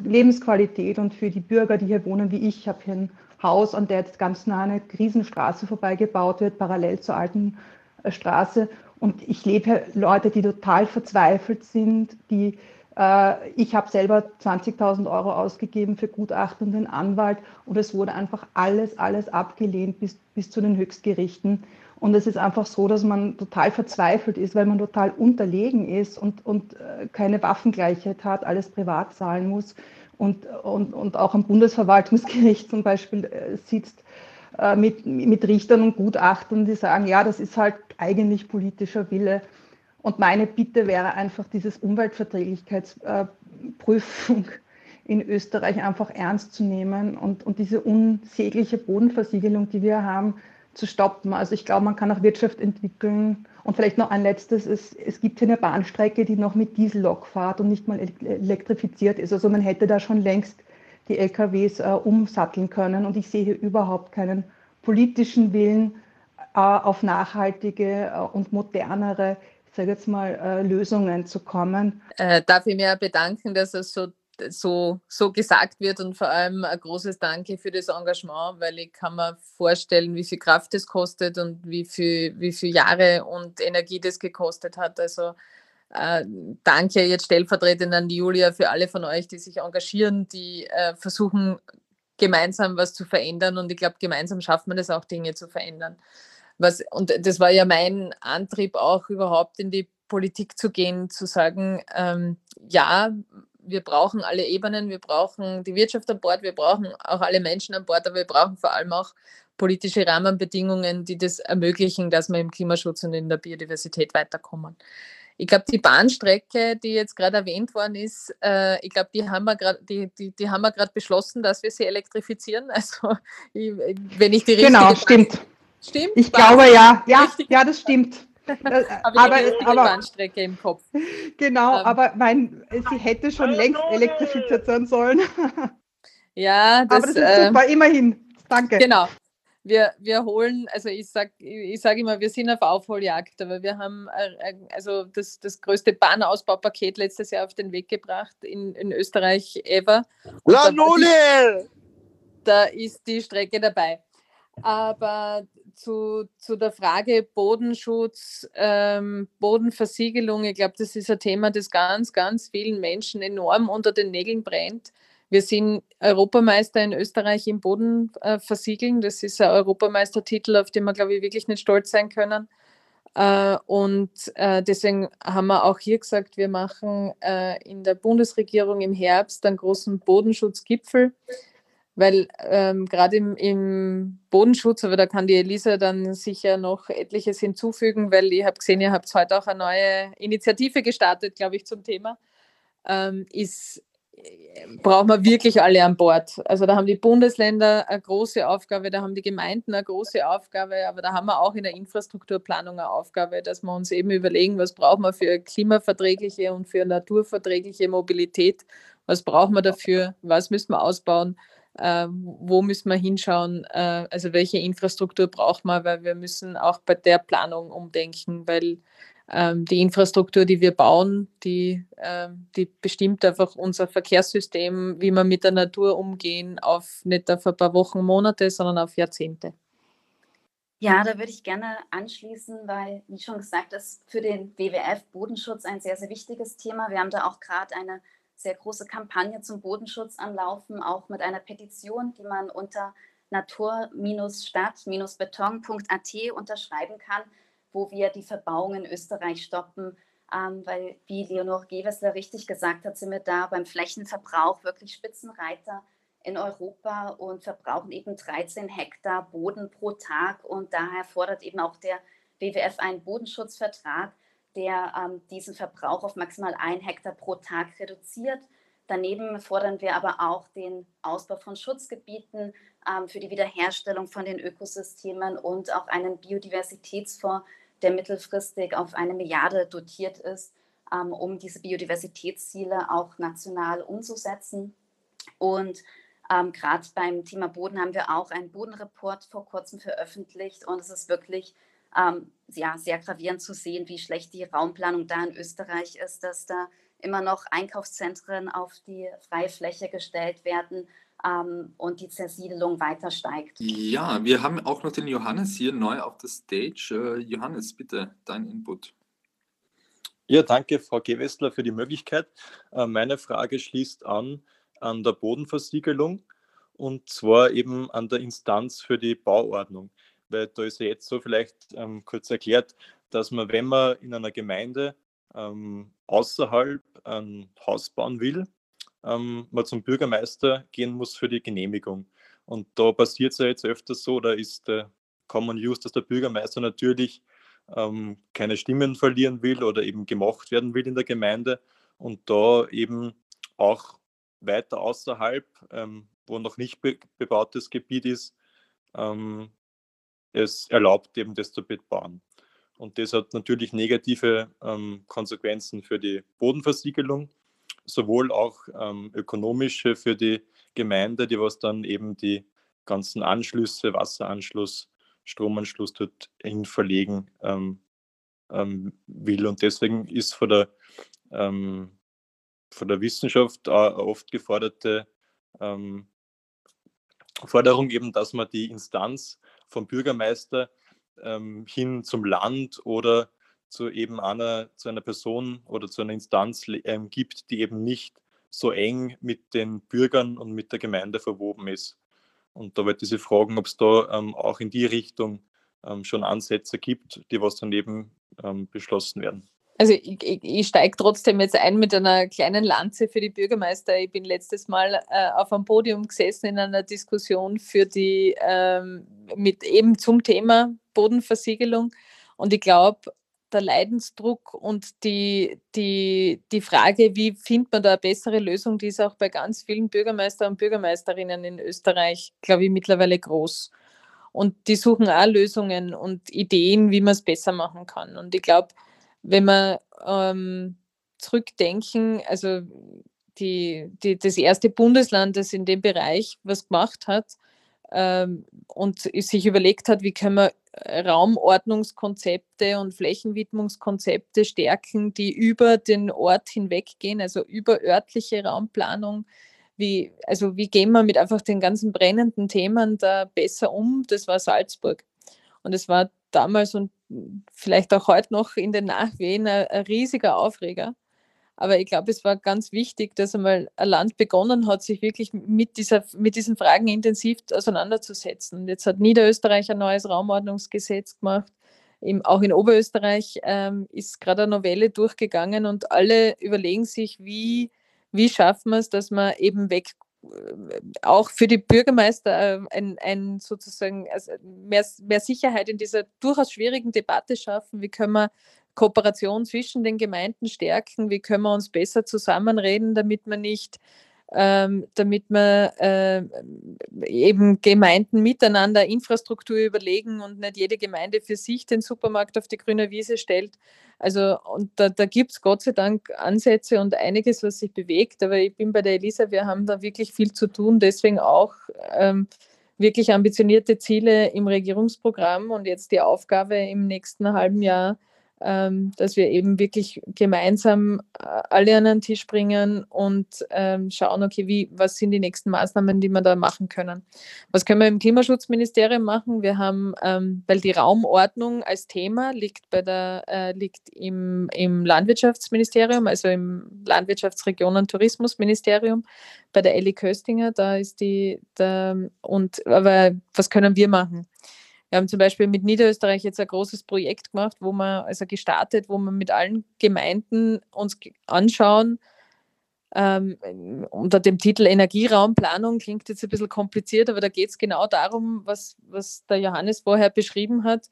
S6: Lebensqualität und für die Bürger, die hier wohnen, wie ich, ich habe hier ein Haus, an der jetzt ganz nah eine Riesenstraße vorbeigebaut wird, parallel zur alten äh, Straße. Und ich lebe hier Leute, die total verzweifelt sind, die äh, ich habe selber 20.000 Euro ausgegeben für Gutachten und den Anwalt und es wurde einfach alles, alles abgelehnt bis, bis zu den Höchstgerichten. Und es ist einfach so, dass man total verzweifelt ist, weil man total unterlegen ist und, und äh, keine Waffengleichheit hat, alles privat zahlen muss und, und, und auch am Bundesverwaltungsgericht zum Beispiel äh, sitzt äh, mit, mit Richtern und Gutachtern, die sagen, ja, das ist halt eigentlich politischer Wille. Und meine Bitte wäre einfach, dieses Umweltverträglichkeitsprüfung in Österreich einfach ernst zu nehmen und, und diese unsägliche Bodenversiegelung, die wir haben, zu stoppen. Also ich glaube, man kann auch Wirtschaft entwickeln. Und vielleicht noch ein letztes, es, es gibt hier eine Bahnstrecke, die noch mit Diesellok fährt und nicht mal elektrifiziert ist. Also man hätte da schon längst die LKWs äh, umsatteln können. Und ich sehe hier überhaupt keinen politischen Willen äh, auf nachhaltige äh, und modernere sage jetzt mal, äh, Lösungen zu kommen.
S3: Äh, darf ich mir bedanken, dass es so so, so gesagt wird und vor allem ein großes Danke für das Engagement, weil ich kann mir vorstellen, wie viel Kraft das kostet und wie viel, wie viel Jahre und Energie das gekostet hat. Also äh, danke jetzt stellvertretend an die Julia für alle von euch, die sich engagieren, die äh, versuchen gemeinsam was zu verändern und ich glaube, gemeinsam schafft man es auch, Dinge zu verändern. Was, und das war ja mein Antrieb auch überhaupt in die Politik zu gehen, zu sagen, ähm, ja, wir brauchen alle Ebenen, wir brauchen die Wirtschaft an Bord, wir brauchen auch alle Menschen an Bord, aber wir brauchen vor allem auch politische Rahmenbedingungen, die das ermöglichen, dass wir im Klimaschutz und in der Biodiversität weiterkommen. Ich glaube, die Bahnstrecke, die jetzt gerade erwähnt worden ist, äh, ich glaube, die haben wir gerade die, die, die gerade beschlossen, dass wir sie elektrifizieren. Also ich, wenn ich die
S6: richtige Genau, stimmt. Stimmt? Ich glaube ja. Ja, ja, das stimmt.
S3: Äh, aber, aber, Bahnstrecke im Kopf.
S6: Genau, ähm, aber mein, sie hätte schon längst elektrifiziert sein sollen.
S3: Ja,
S6: das, aber das ist äh, super, immerhin. Danke.
S3: Genau. Wir, wir holen, also ich sage ich sag immer, wir sind auf Aufholjagd, aber wir haben äh, also das, das größte Bahnausbaupaket letztes Jahr auf den Weg gebracht in, in Österreich ever.
S5: La da,
S3: da ist die Strecke dabei. Aber zu, zu der Frage Bodenschutz, ähm, Bodenversiegelung, ich glaube, das ist ein Thema, das ganz, ganz vielen Menschen enorm unter den Nägeln brennt. Wir sind Europameister in Österreich im Bodenversiegeln. Äh, das ist ein Europameistertitel, auf den wir, glaube ich, wirklich nicht stolz sein können. Äh, und äh, deswegen haben wir auch hier gesagt, wir machen äh, in der Bundesregierung im Herbst einen großen Bodenschutzgipfel weil ähm, gerade im, im, Bodenschutz, aber da kann die Elisa dann sicher noch etliches hinzufügen, weil ich habe gesehen, ihr habt heute auch eine neue Initiative gestartet, glaube ich, zum Thema, ähm, ist, brauchen wir wirklich alle an Bord. Also da haben die Bundesländer eine große Aufgabe, da haben die Gemeinden eine große Aufgabe, aber da haben wir auch in der Infrastrukturplanung eine Aufgabe, dass wir uns eben überlegen, was brauchen wir für klimaverträgliche und für naturverträgliche Mobilität, was brauchen wir dafür, was müssen wir ausbauen äh, wo müssen wir hinschauen, äh, also welche Infrastruktur braucht man, weil wir müssen auch bei der Planung umdenken, weil ähm, die Infrastruktur, die wir bauen, die, äh, die bestimmt einfach unser Verkehrssystem, wie wir mit der Natur umgehen, auf nicht auf ein paar Wochen, Monate, sondern auf Jahrzehnte.
S4: Ja, da würde ich gerne anschließen, weil, wie schon gesagt, ist für den WWF Bodenschutz ein sehr, sehr wichtiges Thema. Wir haben da auch gerade eine sehr große Kampagne zum Bodenschutz anlaufen, auch mit einer Petition, die man unter natur-stadt-beton.at unterschreiben kann, wo wir die Verbauung in Österreich stoppen. Ähm, weil, wie Leonore Gewessler richtig gesagt hat, sind wir da beim Flächenverbrauch wirklich Spitzenreiter in Europa und verbrauchen eben 13 Hektar Boden pro Tag. Und daher fordert eben auch der WWF einen Bodenschutzvertrag, der ähm, diesen Verbrauch auf maximal ein Hektar pro Tag reduziert. Daneben fordern wir aber auch den Ausbau von Schutzgebieten ähm, für die Wiederherstellung von den Ökosystemen und auch einen Biodiversitätsfonds, der mittelfristig auf eine Milliarde dotiert ist, ähm, um diese Biodiversitätsziele auch national umzusetzen. Und ähm, gerade beim Thema Boden haben wir auch einen Bodenreport vor kurzem veröffentlicht und es ist wirklich ähm, ja, sehr gravierend zu sehen, wie schlecht die Raumplanung da in Österreich ist, dass da immer noch Einkaufszentren auf die freie Fläche gestellt werden ähm, und die Zersiedelung weiter steigt.
S1: Ja, wir haben auch noch den Johannes hier neu auf der Stage. Äh, Johannes, bitte, dein Input.
S7: Ja, danke, Frau Gewessler, für die Möglichkeit. Äh, meine Frage schließt an an der Bodenversiegelung und zwar eben an der Instanz für die Bauordnung weil da ist ja jetzt so vielleicht ähm, kurz erklärt, dass man, wenn man in einer Gemeinde ähm, außerhalb ein Haus bauen will, ähm, man zum Bürgermeister gehen muss für die Genehmigung. Und da passiert es ja jetzt öfters so, da ist der Common Use, dass der Bürgermeister natürlich ähm, keine Stimmen verlieren will oder eben gemacht werden will in der Gemeinde und da eben auch weiter außerhalb, ähm, wo noch nicht be bebautes Gebiet ist, ähm, es erlaubt, eben das zu bebauen. Und das hat natürlich negative ähm, Konsequenzen für die Bodenversiegelung, sowohl auch ähm, ökonomische für die Gemeinde, die was dann eben die ganzen Anschlüsse, Wasseranschluss, Stromanschluss dorthin verlegen ähm, ähm, will. Und deswegen ist von der, ähm, von der Wissenschaft oft geforderte ähm, Forderung eben, dass man die Instanz vom Bürgermeister ähm, hin zum Land oder zu eben einer, zu einer Person oder zu einer Instanz ähm, gibt, die eben nicht so eng mit den Bürgern und mit der Gemeinde verwoben ist. Und da wollte ich Sie fragen, ob es da ähm, auch in die Richtung ähm, schon Ansätze gibt, die was daneben ähm, beschlossen werden.
S3: Also ich, ich, ich steige trotzdem jetzt ein mit einer kleinen Lanze für die Bürgermeister. Ich bin letztes Mal äh, auf einem Podium gesessen in einer Diskussion für die ähm, mit eben zum Thema Bodenversiegelung. Und ich glaube, der Leidensdruck und die, die, die Frage, wie findet man da eine bessere Lösung, die ist auch bei ganz vielen Bürgermeister und Bürgermeisterinnen in Österreich, glaube ich, mittlerweile groß. Und die suchen auch Lösungen und Ideen, wie man es besser machen kann. Und ich glaube, wenn wir ähm, zurückdenken, also die, die, das erste Bundesland, das in dem Bereich was gemacht hat ähm, und sich überlegt hat, wie können wir Raumordnungskonzepte und Flächenwidmungskonzepte stärken, die über den Ort hinweggehen, also über örtliche Raumplanung. Wie, also wie gehen wir mit einfach den ganzen brennenden Themen da besser um? Das war Salzburg. Und es war damals und vielleicht auch heute noch in den Nachwehen ein, ein riesiger Aufreger. Aber ich glaube, es war ganz wichtig, dass einmal ein Land begonnen hat, sich wirklich mit, dieser, mit diesen Fragen intensiv auseinanderzusetzen. Und jetzt hat Niederösterreich ein neues Raumordnungsgesetz gemacht. Im, auch in Oberösterreich ähm, ist gerade eine Novelle durchgegangen und alle überlegen sich, wie, wie schaffen wir es, dass man eben weg äh, auch für die Bürgermeister äh, ein, ein sozusagen also mehr, mehr Sicherheit in dieser durchaus schwierigen Debatte schaffen. Wie können wir Kooperation zwischen den Gemeinden stärken? Wie können wir uns besser zusammenreden, damit man nicht ähm, damit man äh, eben Gemeinden miteinander Infrastruktur überlegen und nicht jede Gemeinde für sich den Supermarkt auf die grüne Wiese stellt. Also, und da, da gibt es Gott sei Dank Ansätze und einiges, was sich bewegt. Aber ich bin bei der Elisa, wir haben da wirklich viel zu tun. Deswegen auch ähm, wirklich ambitionierte Ziele im Regierungsprogramm und jetzt die Aufgabe im nächsten halben Jahr ähm, dass wir eben wirklich gemeinsam äh, alle an den Tisch bringen und ähm, schauen, okay, wie, was sind die nächsten Maßnahmen, die wir da machen können. Was können wir im Klimaschutzministerium machen? Wir haben, ähm, weil die Raumordnung als Thema liegt, bei der, äh, liegt im, im Landwirtschaftsministerium, also im Landwirtschaftsregionen Tourismusministerium, bei der Elli Köstinger, da ist die, der, und aber was können wir machen? Wir haben zum Beispiel mit Niederösterreich jetzt ein großes Projekt gemacht, wo wir, also gestartet, wo wir mit allen Gemeinden uns anschauen, ähm, unter dem Titel Energieraumplanung klingt jetzt ein bisschen kompliziert, aber da geht es genau darum, was, was der Johannes vorher beschrieben hat.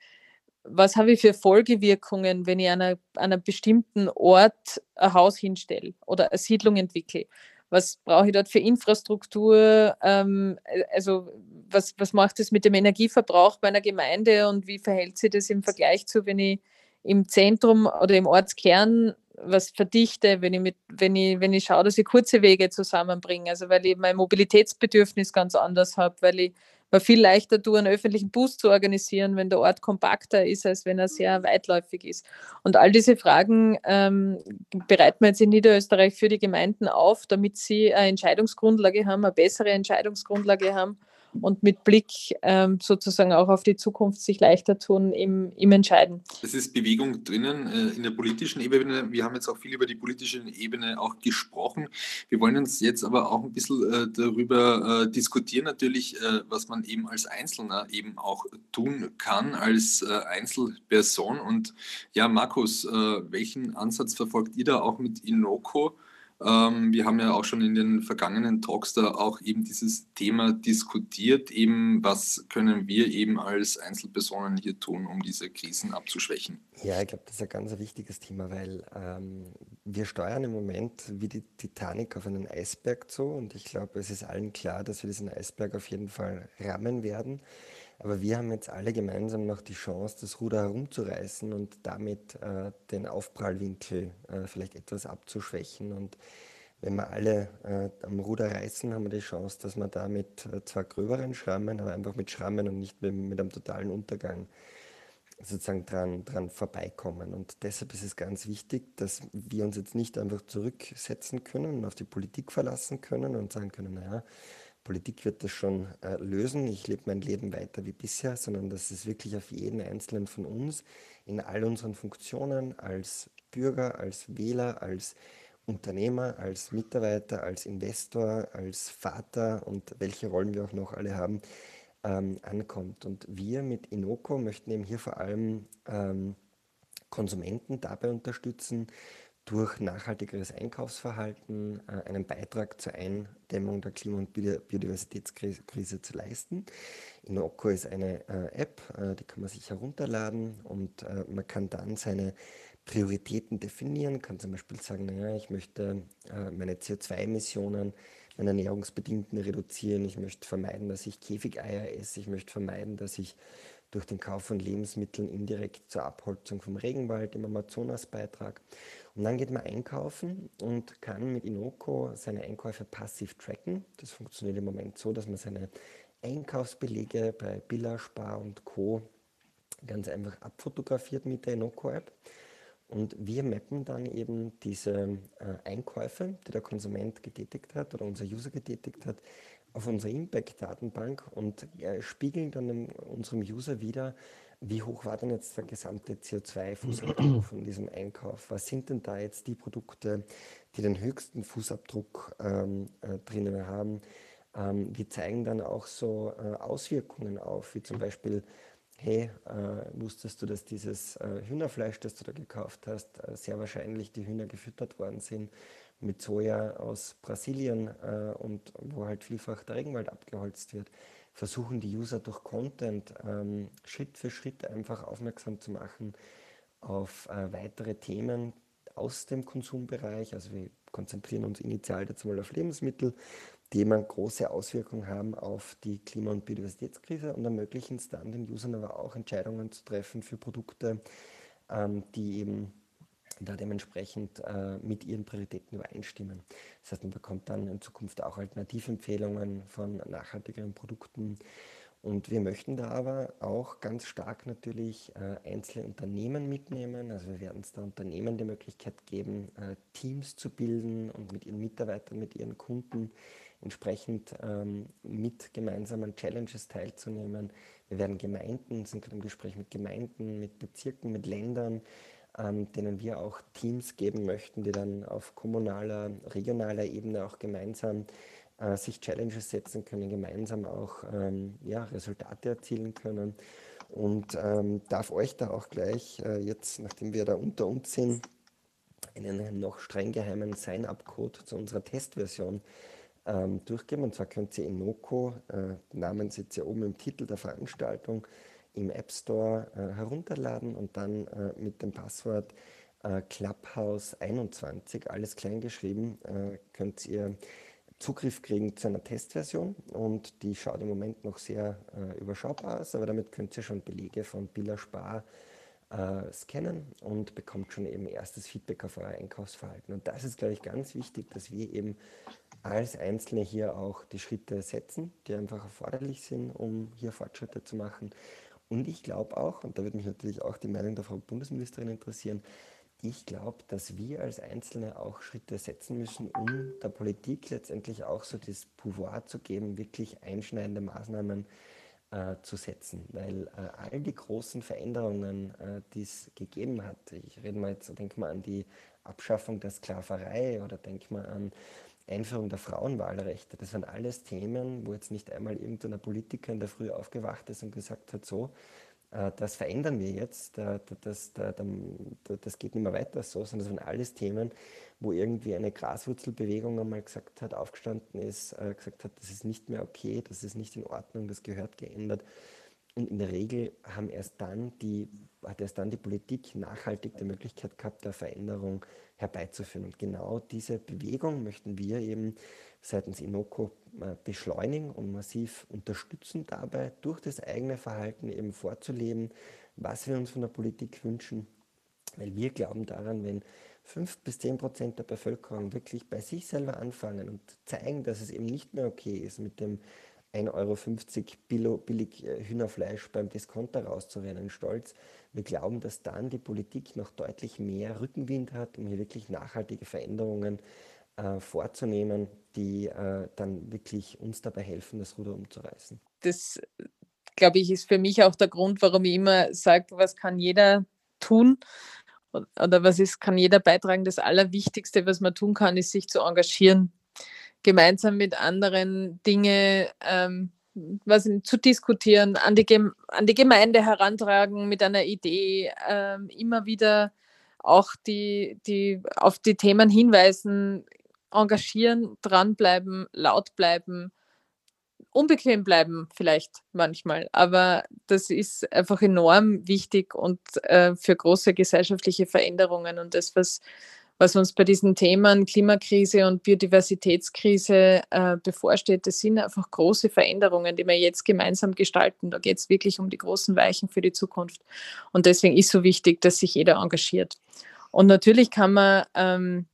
S3: Was habe ich für Folgewirkungen, wenn ich an, an einem bestimmten Ort ein Haus hinstelle oder eine Siedlung entwickle? Was brauche ich dort für Infrastruktur, ähm, äh, also was, was macht es mit dem Energieverbrauch bei einer Gemeinde und wie verhält sich das im Vergleich zu, wenn ich im Zentrum oder im Ortskern was verdichte, wenn ich, mit, wenn, ich, wenn ich schaue, dass ich kurze Wege zusammenbringe, also weil ich mein Mobilitätsbedürfnis ganz anders habe, weil ich war viel leichter tun, einen öffentlichen Bus zu organisieren, wenn der Ort kompakter ist, als wenn er sehr weitläufig ist. Und all diese Fragen ähm, bereiten wir jetzt in Niederösterreich für die Gemeinden auf, damit sie eine Entscheidungsgrundlage haben, eine bessere Entscheidungsgrundlage haben und mit Blick ähm, sozusagen auch auf die Zukunft sich leichter tun im, im Entscheiden.
S1: Es ist Bewegung drinnen äh, in der politischen Ebene. Wir haben jetzt auch viel über die politische Ebene auch gesprochen. Wir wollen uns jetzt aber auch ein bisschen äh, darüber äh, diskutieren, natürlich, äh, was man eben als Einzelner eben auch tun kann, als äh, Einzelperson. Und ja, Markus, äh, welchen Ansatz verfolgt ihr da auch mit Inoko? Ähm, wir haben ja auch schon in den vergangenen Talks da auch eben dieses Thema diskutiert, eben was können wir eben als Einzelpersonen hier tun, um diese Krisen abzuschwächen.
S2: Ja, ich glaube, das ist ein ganz wichtiges Thema, weil ähm, wir steuern im Moment wie die Titanic auf einen Eisberg zu und ich glaube, es ist allen klar, dass wir diesen Eisberg auf jeden Fall rammen werden. Aber wir haben jetzt alle gemeinsam noch die Chance, das Ruder herumzureißen und damit äh, den Aufprallwinkel äh, vielleicht etwas abzuschwächen. Und wenn wir alle äh, am Ruder reißen, haben wir die Chance, dass wir da mit äh, zwar gröberen Schrammen, aber einfach mit Schrammen und nicht mit, mit einem totalen Untergang sozusagen dran, dran vorbeikommen. Und deshalb ist es ganz wichtig, dass wir uns jetzt nicht einfach zurücksetzen können und auf die Politik verlassen können und sagen können, naja, Politik wird das schon äh, lösen, ich lebe mein Leben weiter wie bisher, sondern dass es wirklich auf jeden Einzelnen von uns in all unseren Funktionen als Bürger, als Wähler, als Unternehmer, als Mitarbeiter, als Investor, als Vater und welche Rollen wir auch noch alle haben, ähm, ankommt. Und wir mit Inoko möchten eben hier vor allem ähm, Konsumenten dabei unterstützen, durch nachhaltigeres Einkaufsverhalten äh, einen Beitrag zur Eindämmung der Klima- und Biodiversitätskrise zu leisten. Inoko ist eine äh, App, äh, die kann man sich herunterladen und äh, man kann dann seine Prioritäten definieren, kann zum Beispiel sagen, naja, ich möchte äh, meine CO2-Emissionen, meine ernährungsbedingten reduzieren, ich möchte vermeiden, dass ich Käfigeier esse, ich möchte vermeiden, dass ich durch den Kauf von Lebensmitteln indirekt zur Abholzung vom Regenwald im Amazonas beitrage. Und dann geht man einkaufen und kann mit Inoko seine Einkäufe passiv tracken. Das funktioniert im Moment so, dass man seine Einkaufsbelege bei Billa, Spar und Co. ganz einfach abfotografiert mit der Inoko-App und wir mappen dann eben diese äh, Einkäufe, die der Konsument getätigt hat oder unser User getätigt hat, auf unsere Impact-Datenbank und äh, spiegeln dann unserem User wieder, wie hoch war denn jetzt der gesamte CO2-Fußabdruck von diesem Einkauf? Was sind denn da jetzt die Produkte, die den höchsten Fußabdruck ähm, äh, drinnen haben? Ähm, die zeigen dann auch so äh, Auswirkungen auf, wie zum Beispiel hey, äh, wusstest du, dass dieses äh, Hühnerfleisch, das du da gekauft hast, äh, sehr wahrscheinlich die Hühner gefüttert worden sind mit Soja aus Brasilien äh, und wo halt vielfach der Regenwald abgeholzt wird, versuchen die User durch Content ähm, Schritt für Schritt einfach aufmerksam zu machen auf äh, weitere Themen aus dem Konsumbereich. Also wir konzentrieren uns initial jetzt mal auf Lebensmittel, Themen große Auswirkungen haben auf die Klima- und Biodiversitätskrise und ermöglichen es dann den Usern aber auch Entscheidungen zu treffen für Produkte, ähm, die eben da dementsprechend äh, mit ihren Prioritäten übereinstimmen. Das heißt, man bekommt dann in Zukunft auch Alternativempfehlungen von nachhaltigeren Produkten. Und wir möchten da aber auch ganz stark natürlich äh, einzelne Unternehmen mitnehmen. Also wir werden es da Unternehmen die Möglichkeit geben, äh, Teams zu bilden und mit ihren Mitarbeitern, mit ihren Kunden entsprechend ähm, mit gemeinsamen Challenges teilzunehmen. Wir werden Gemeinden, sind gerade im Gespräch mit Gemeinden, mit Bezirken, mit Ländern, ähm, denen wir auch Teams geben möchten, die dann auf kommunaler, regionaler Ebene auch gemeinsam äh, sich Challenges setzen können, gemeinsam auch ähm, ja, Resultate erzielen können. Und ähm, darf euch da auch gleich äh, jetzt, nachdem wir da unter uns sind, einen noch streng geheimen Sign-up-Code zu unserer Testversion ähm, durchgeben. Und zwar könnt ihr Inoko, äh, Namen sitzt ja oben im Titel der Veranstaltung, im App Store äh, herunterladen und dann äh, mit dem Passwort äh, Clubhouse21, alles klein geschrieben, äh, könnt ihr Zugriff kriegen zu einer Testversion und die schaut im Moment noch sehr äh, überschaubar aus, aber damit könnt ihr schon Belege von Billa Spar äh, scannen und bekommt schon eben erstes Feedback auf euer Einkaufsverhalten. Und das ist, glaube ich, ganz wichtig, dass wir eben als Einzelne hier auch die Schritte setzen, die einfach erforderlich sind, um hier Fortschritte zu machen. Und ich glaube auch, und da würde mich natürlich auch die Meinung der Frau Bundesministerin interessieren, ich glaube, dass wir als Einzelne auch Schritte setzen müssen, um der Politik letztendlich auch so das Pouvoir zu geben, wirklich einschneidende Maßnahmen äh, zu setzen. Weil äh, all die großen Veränderungen, äh, die es gegeben hat, ich rede mal jetzt, denke mal an die Abschaffung der Sklaverei oder denke mal an Einführung der Frauenwahlrechte. Das waren alles Themen, wo jetzt nicht einmal irgendein Politiker in der Früh aufgewacht ist und gesagt hat, so, äh, das verändern wir jetzt, das, das, das geht nicht mehr weiter so, sondern das waren alles Themen, wo irgendwie eine Graswurzelbewegung einmal gesagt hat, aufgestanden ist, äh, gesagt hat, das ist nicht mehr okay, das ist nicht in Ordnung, das gehört geändert. Und in der Regel haben erst dann die, hat erst dann die Politik nachhaltig die Möglichkeit gehabt, der Veränderung herbeizuführen. Und genau diese Bewegung möchten wir eben seitens Inoko äh, beschleunigen und massiv unterstützen dabei, durch das eigene Verhalten eben vorzuleben, was wir uns von der Politik wünschen. Weil wir glauben daran, wenn fünf bis zehn Prozent der Bevölkerung wirklich bei sich selber anfangen und zeigen, dass es eben nicht mehr okay ist, mit dem 1,50 Euro billig äh, Hühnerfleisch beim Discounter rauszurennen, stolz. Wir glauben, dass dann die Politik noch deutlich mehr Rückenwind hat, um hier wirklich nachhaltige Veränderungen äh, vorzunehmen, die äh, dann wirklich uns dabei helfen, das Ruder umzureißen.
S3: Das, glaube ich, ist für mich auch der Grund, warum ich immer sage, was kann jeder tun oder was ist, kann jeder beitragen. Das Allerwichtigste, was man tun kann, ist sich zu engagieren gemeinsam mit anderen Dinge ähm, was zu diskutieren, an die, an die Gemeinde herantragen mit einer Idee, äh, immer wieder auch die, die auf die Themen hinweisen, engagieren, dranbleiben, laut bleiben, unbequem bleiben vielleicht manchmal, aber das ist einfach enorm wichtig und äh, für große gesellschaftliche Veränderungen und das, was, was uns bei diesen Themen Klimakrise und Biodiversitätskrise äh, bevorsteht, das sind einfach große Veränderungen, die wir jetzt gemeinsam gestalten. Da geht es wirklich um die großen Weichen für die Zukunft und deswegen ist so wichtig, dass sich jeder engagiert. Und natürlich kann man ähm,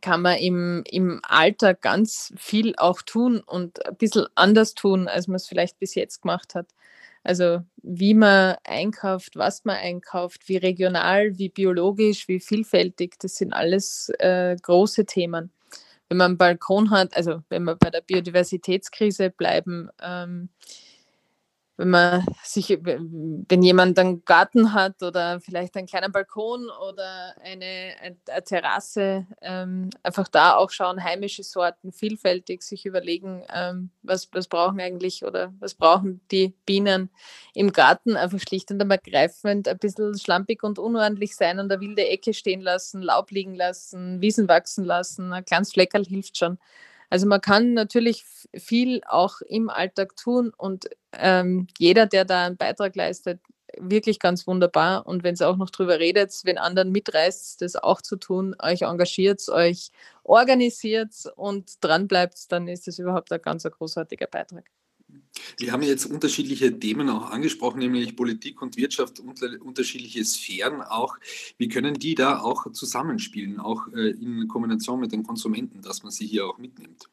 S3: kann man im, im Alter ganz viel auch tun und ein bisschen anders tun, als man es vielleicht bis jetzt gemacht hat. Also wie man einkauft, was man einkauft, wie regional, wie biologisch, wie vielfältig, das sind alles äh, große Themen. Wenn man einen Balkon hat, also wenn wir bei der Biodiversitätskrise bleiben, ähm, wenn man sich, wenn jemand einen Garten hat oder vielleicht einen kleinen Balkon oder eine, eine Terrasse, ähm, einfach da auch schauen, heimische Sorten, vielfältig sich überlegen, ähm, was, was brauchen eigentlich oder was brauchen die Bienen im Garten, einfach schlicht und ergreifend ein bisschen schlampig und unordentlich sein und eine wilde Ecke stehen lassen, Laub liegen lassen, Wiesen wachsen lassen, ein kleines Fleckerl hilft schon. Also man kann natürlich viel auch im Alltag tun und ähm, jeder, der da einen Beitrag leistet, wirklich ganz wunderbar. Und wenn ihr auch noch drüber redet, wenn anderen mitreißt, das auch zu tun, euch engagiert, euch organisiert und dran bleibt, dann ist das überhaupt ein ganz großartiger Beitrag.
S1: Wir haben jetzt unterschiedliche Themen auch angesprochen, nämlich Politik und Wirtschaft, unterschiedliche Sphären auch. Wie können die da auch zusammenspielen, auch äh, in Kombination mit den Konsumenten, dass man sie hier auch mitnimmt?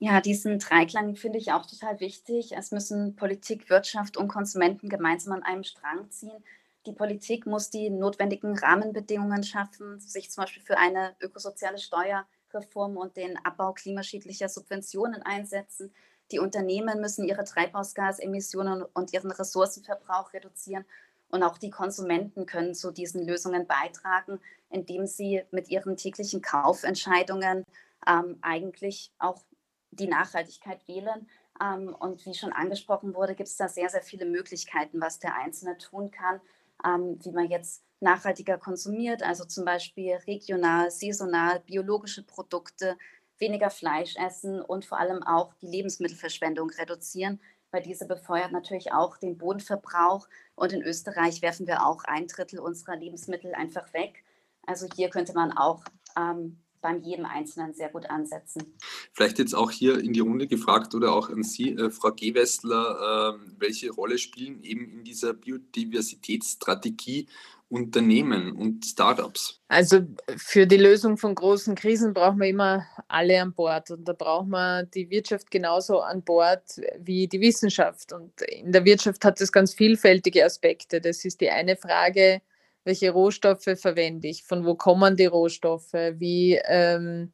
S4: Ja, diesen Dreiklang finde ich auch total wichtig. Es müssen Politik, Wirtschaft und Konsumenten gemeinsam an einem Strang ziehen. Die Politik muss die notwendigen Rahmenbedingungen schaffen, sich zum Beispiel für eine ökosoziale Steuerreform und den Abbau klimaschädlicher Subventionen einsetzen. Die Unternehmen müssen ihre Treibhausgasemissionen und ihren Ressourcenverbrauch reduzieren. Und auch die Konsumenten können zu diesen Lösungen beitragen, indem sie mit ihren täglichen Kaufentscheidungen ähm, eigentlich auch die Nachhaltigkeit wählen. Ähm, und wie schon angesprochen wurde, gibt es da sehr, sehr viele Möglichkeiten, was der Einzelne tun kann, ähm, wie man jetzt nachhaltiger konsumiert, also zum Beispiel regional, saisonal, biologische Produkte, weniger Fleisch essen und vor allem auch die Lebensmittelverschwendung reduzieren, weil diese befeuert natürlich auch den Bodenverbrauch. Und in Österreich werfen wir auch ein Drittel unserer Lebensmittel einfach weg. Also hier könnte man auch ähm, beim jedem Einzelnen sehr gut ansetzen.
S1: Vielleicht jetzt auch hier in die Runde gefragt oder auch an Sie, äh, Frau Gewessler, äh, welche Rolle spielen eben in dieser Biodiversitätsstrategie Unternehmen und Startups?
S3: Also für die Lösung von großen Krisen brauchen wir immer alle an Bord und da braucht man die Wirtschaft genauso an Bord wie die Wissenschaft. Und in der Wirtschaft hat es ganz vielfältige Aspekte. Das ist die eine Frage, welche Rohstoffe verwende ich, von wo kommen die Rohstoffe, wie, ähm,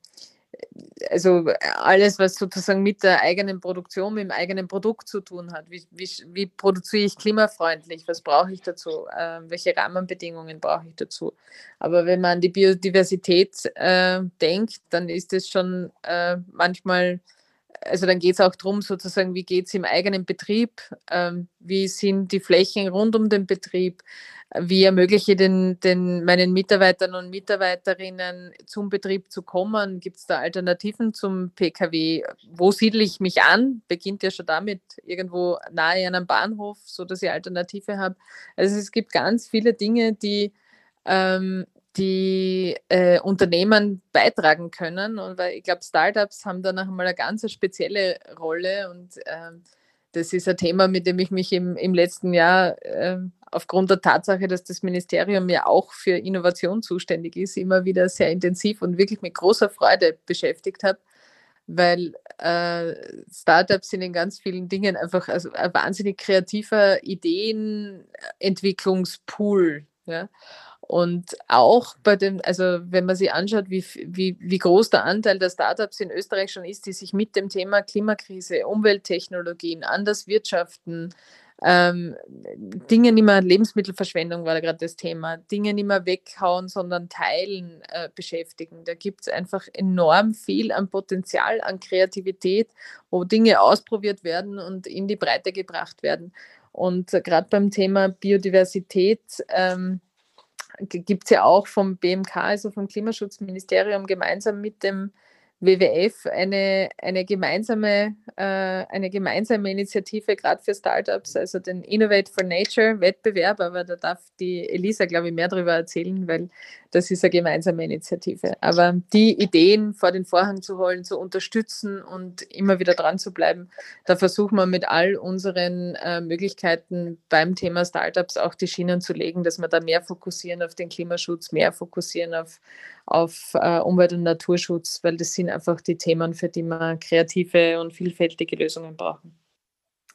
S3: also alles, was sozusagen mit der eigenen Produktion, mit dem eigenen Produkt zu tun hat. Wie, wie, wie produziere ich klimafreundlich? Was brauche ich dazu? Äh, welche Rahmenbedingungen brauche ich dazu? Aber wenn man an die Biodiversität äh, denkt, dann ist es schon äh, manchmal also dann geht es auch darum, sozusagen, wie geht es im eigenen Betrieb, ähm, wie sind die Flächen rund um den Betrieb, wie ermögliche ich den, den, meinen Mitarbeitern und Mitarbeiterinnen zum Betrieb zu kommen? Gibt es da Alternativen zum Pkw? Wo siedle ich mich an? Beginnt ja schon damit, irgendwo nahe an einem Bahnhof, sodass ich Alternative habe. Also es gibt ganz viele Dinge, die ähm, die äh, Unternehmen beitragen können. Und weil ich glaube, Startups haben da noch einmal eine ganz spezielle Rolle. Und äh, das ist ein Thema, mit dem ich mich im, im letzten Jahr äh, aufgrund der Tatsache, dass das Ministerium ja auch für Innovation zuständig ist, immer wieder sehr intensiv und wirklich mit großer Freude beschäftigt habe. Weil äh, Startups sind in ganz vielen Dingen einfach also ein wahnsinnig kreativer Ideenentwicklungspool. Ja? Und auch bei dem, also wenn man sich anschaut, wie, wie, wie groß der Anteil der Startups in Österreich schon ist, die sich mit dem Thema Klimakrise, Umwelttechnologien, anders wirtschaften, ähm, Dinge nicht mehr, Lebensmittelverschwendung war da gerade das Thema, Dinge nicht mehr weghauen, sondern teilen äh, beschäftigen. Da gibt es einfach enorm viel an Potenzial, an Kreativität, wo Dinge ausprobiert werden und in die Breite gebracht werden. Und äh, gerade beim Thema Biodiversität ähm, gibt es ja auch vom BMK, also vom Klimaschutzministerium, gemeinsam mit dem WWF eine, eine, gemeinsame, äh, eine gemeinsame Initiative gerade für Startups, also den Innovate for Nature Wettbewerb, aber da darf die Elisa, glaube ich, mehr darüber erzählen, weil das ist eine gemeinsame Initiative. Aber die Ideen vor den Vorhang zu holen, zu unterstützen und immer wieder dran zu bleiben, da versuchen wir mit all unseren äh, Möglichkeiten beim Thema Startups auch die Schienen zu legen, dass wir da mehr fokussieren auf den Klimaschutz, mehr fokussieren auf, auf äh, Umwelt- und Naturschutz, weil das sind einfach die Themen, für die wir kreative und vielfältige Lösungen brauchen.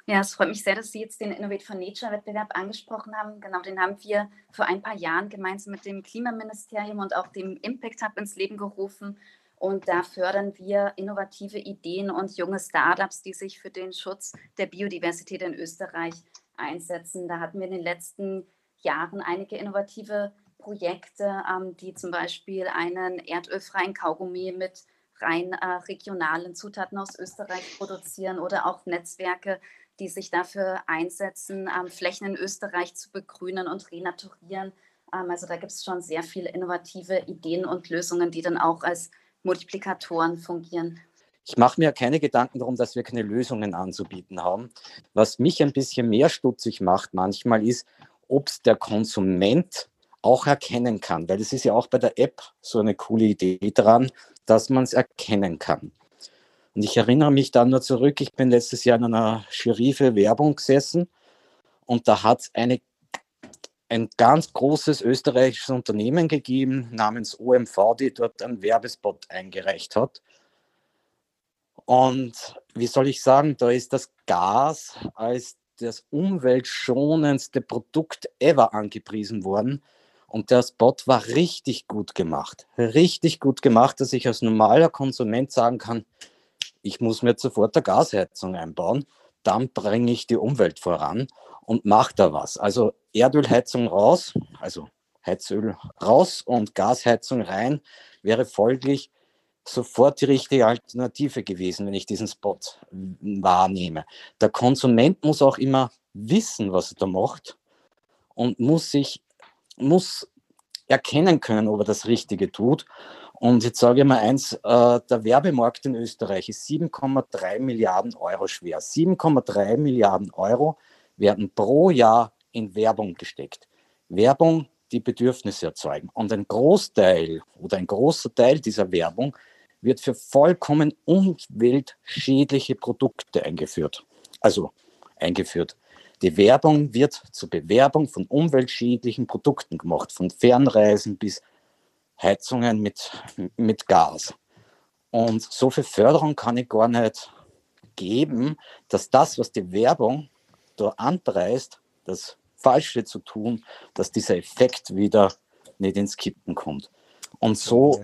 S4: Ja, es freut mich sehr, dass Sie jetzt den Innovate for Nature Wettbewerb angesprochen haben. Genau, den haben wir vor ein paar Jahren gemeinsam mit dem Klimaministerium und auch dem Impact Hub ins Leben gerufen. Und da fördern wir innovative Ideen und junge Startups, die sich für den Schutz der Biodiversität in Österreich einsetzen. Da hatten wir in den letzten Jahren einige innovative Projekte, ähm, die zum Beispiel einen erdölfreien Kaugummi mit rein äh, regionalen Zutaten aus Österreich produzieren oder auch Netzwerke, die sich dafür einsetzen, ähm, Flächen in Österreich zu begrünen und renaturieren. Ähm, also da gibt es schon sehr viele innovative Ideen und Lösungen, die dann auch als Multiplikatoren fungieren.
S5: Ich mache mir keine Gedanken darum, dass wir keine Lösungen anzubieten haben. Was mich ein bisschen mehr stutzig macht manchmal ist, ob es der Konsument auch erkennen kann, weil es ist ja auch bei der App so eine coole Idee dran, dass man es erkennen kann. Und ich erinnere mich dann nur zurück, ich bin letztes Jahr in einer Jury für Werbung gesessen und da hat es ein ganz großes österreichisches Unternehmen gegeben namens OMV, die dort einen Werbespot eingereicht hat. Und wie soll ich sagen, da ist das Gas als das umweltschonendste Produkt ever angepriesen worden. Und der Spot war richtig gut gemacht. Richtig gut gemacht, dass ich als normaler Konsument sagen kann, ich muss mir sofort eine Gasheizung einbauen, dann bringe ich die Umwelt voran und mache da was. Also Erdölheizung raus, also Heizöl raus und Gasheizung rein, wäre folglich sofort die richtige Alternative gewesen, wenn ich diesen Spot wahrnehme. Der Konsument muss auch immer wissen, was er da macht und muss sich, muss erkennen können, ob er das Richtige tut. Und jetzt sage ich mal eins, äh, der Werbemarkt in Österreich ist 7,3 Milliarden Euro schwer. 7,3 Milliarden Euro werden pro Jahr in Werbung gesteckt. Werbung, die Bedürfnisse erzeugen. Und ein Großteil oder ein großer Teil dieser Werbung wird für vollkommen umweltschädliche Produkte eingeführt. Also eingeführt. Die Werbung wird zur Bewerbung von umweltschädlichen Produkten gemacht, von Fernreisen bis Heizungen mit, mit Gas. Und so viel Förderung kann ich gar nicht geben, dass das, was die Werbung da anpreist, das Falsche zu tun, dass dieser Effekt wieder nicht ins Kippen kommt. Und so.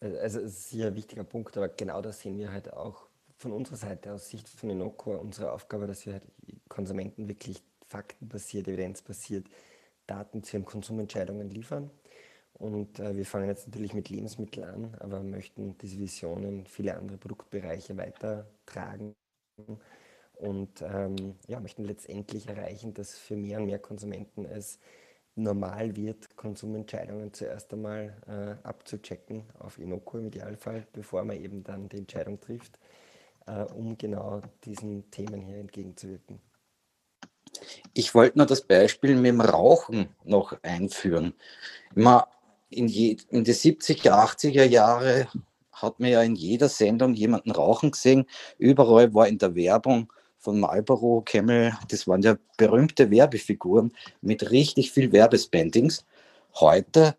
S2: Also, es ist hier ein wichtiger Punkt, aber genau das sehen wir halt auch von unserer Seite aus Sicht von Inoko unsere Aufgabe, dass wir halt Konsumenten wirklich faktenbasiert, evidenzbasiert Daten zu ihren Konsumentscheidungen liefern. Und äh, wir fangen jetzt natürlich mit Lebensmitteln an, aber möchten diese Visionen viele andere Produktbereiche weitertragen und ähm, ja, möchten letztendlich erreichen, dass für mehr und mehr Konsumenten es normal wird, Konsumentscheidungen zuerst einmal äh, abzuchecken auf Inoko im Idealfall, bevor man eben dann die Entscheidung trifft, äh, um genau diesen Themen hier entgegenzuwirken.
S5: Ich wollte nur das Beispiel mit dem Rauchen noch einführen. Immer in, je, in die 70er, 80er Jahre hat man ja in jeder Sendung jemanden rauchen gesehen. Überall war in der Werbung von Marlboro, Camel, das waren ja berühmte Werbefiguren mit richtig viel Werbespendings. Heute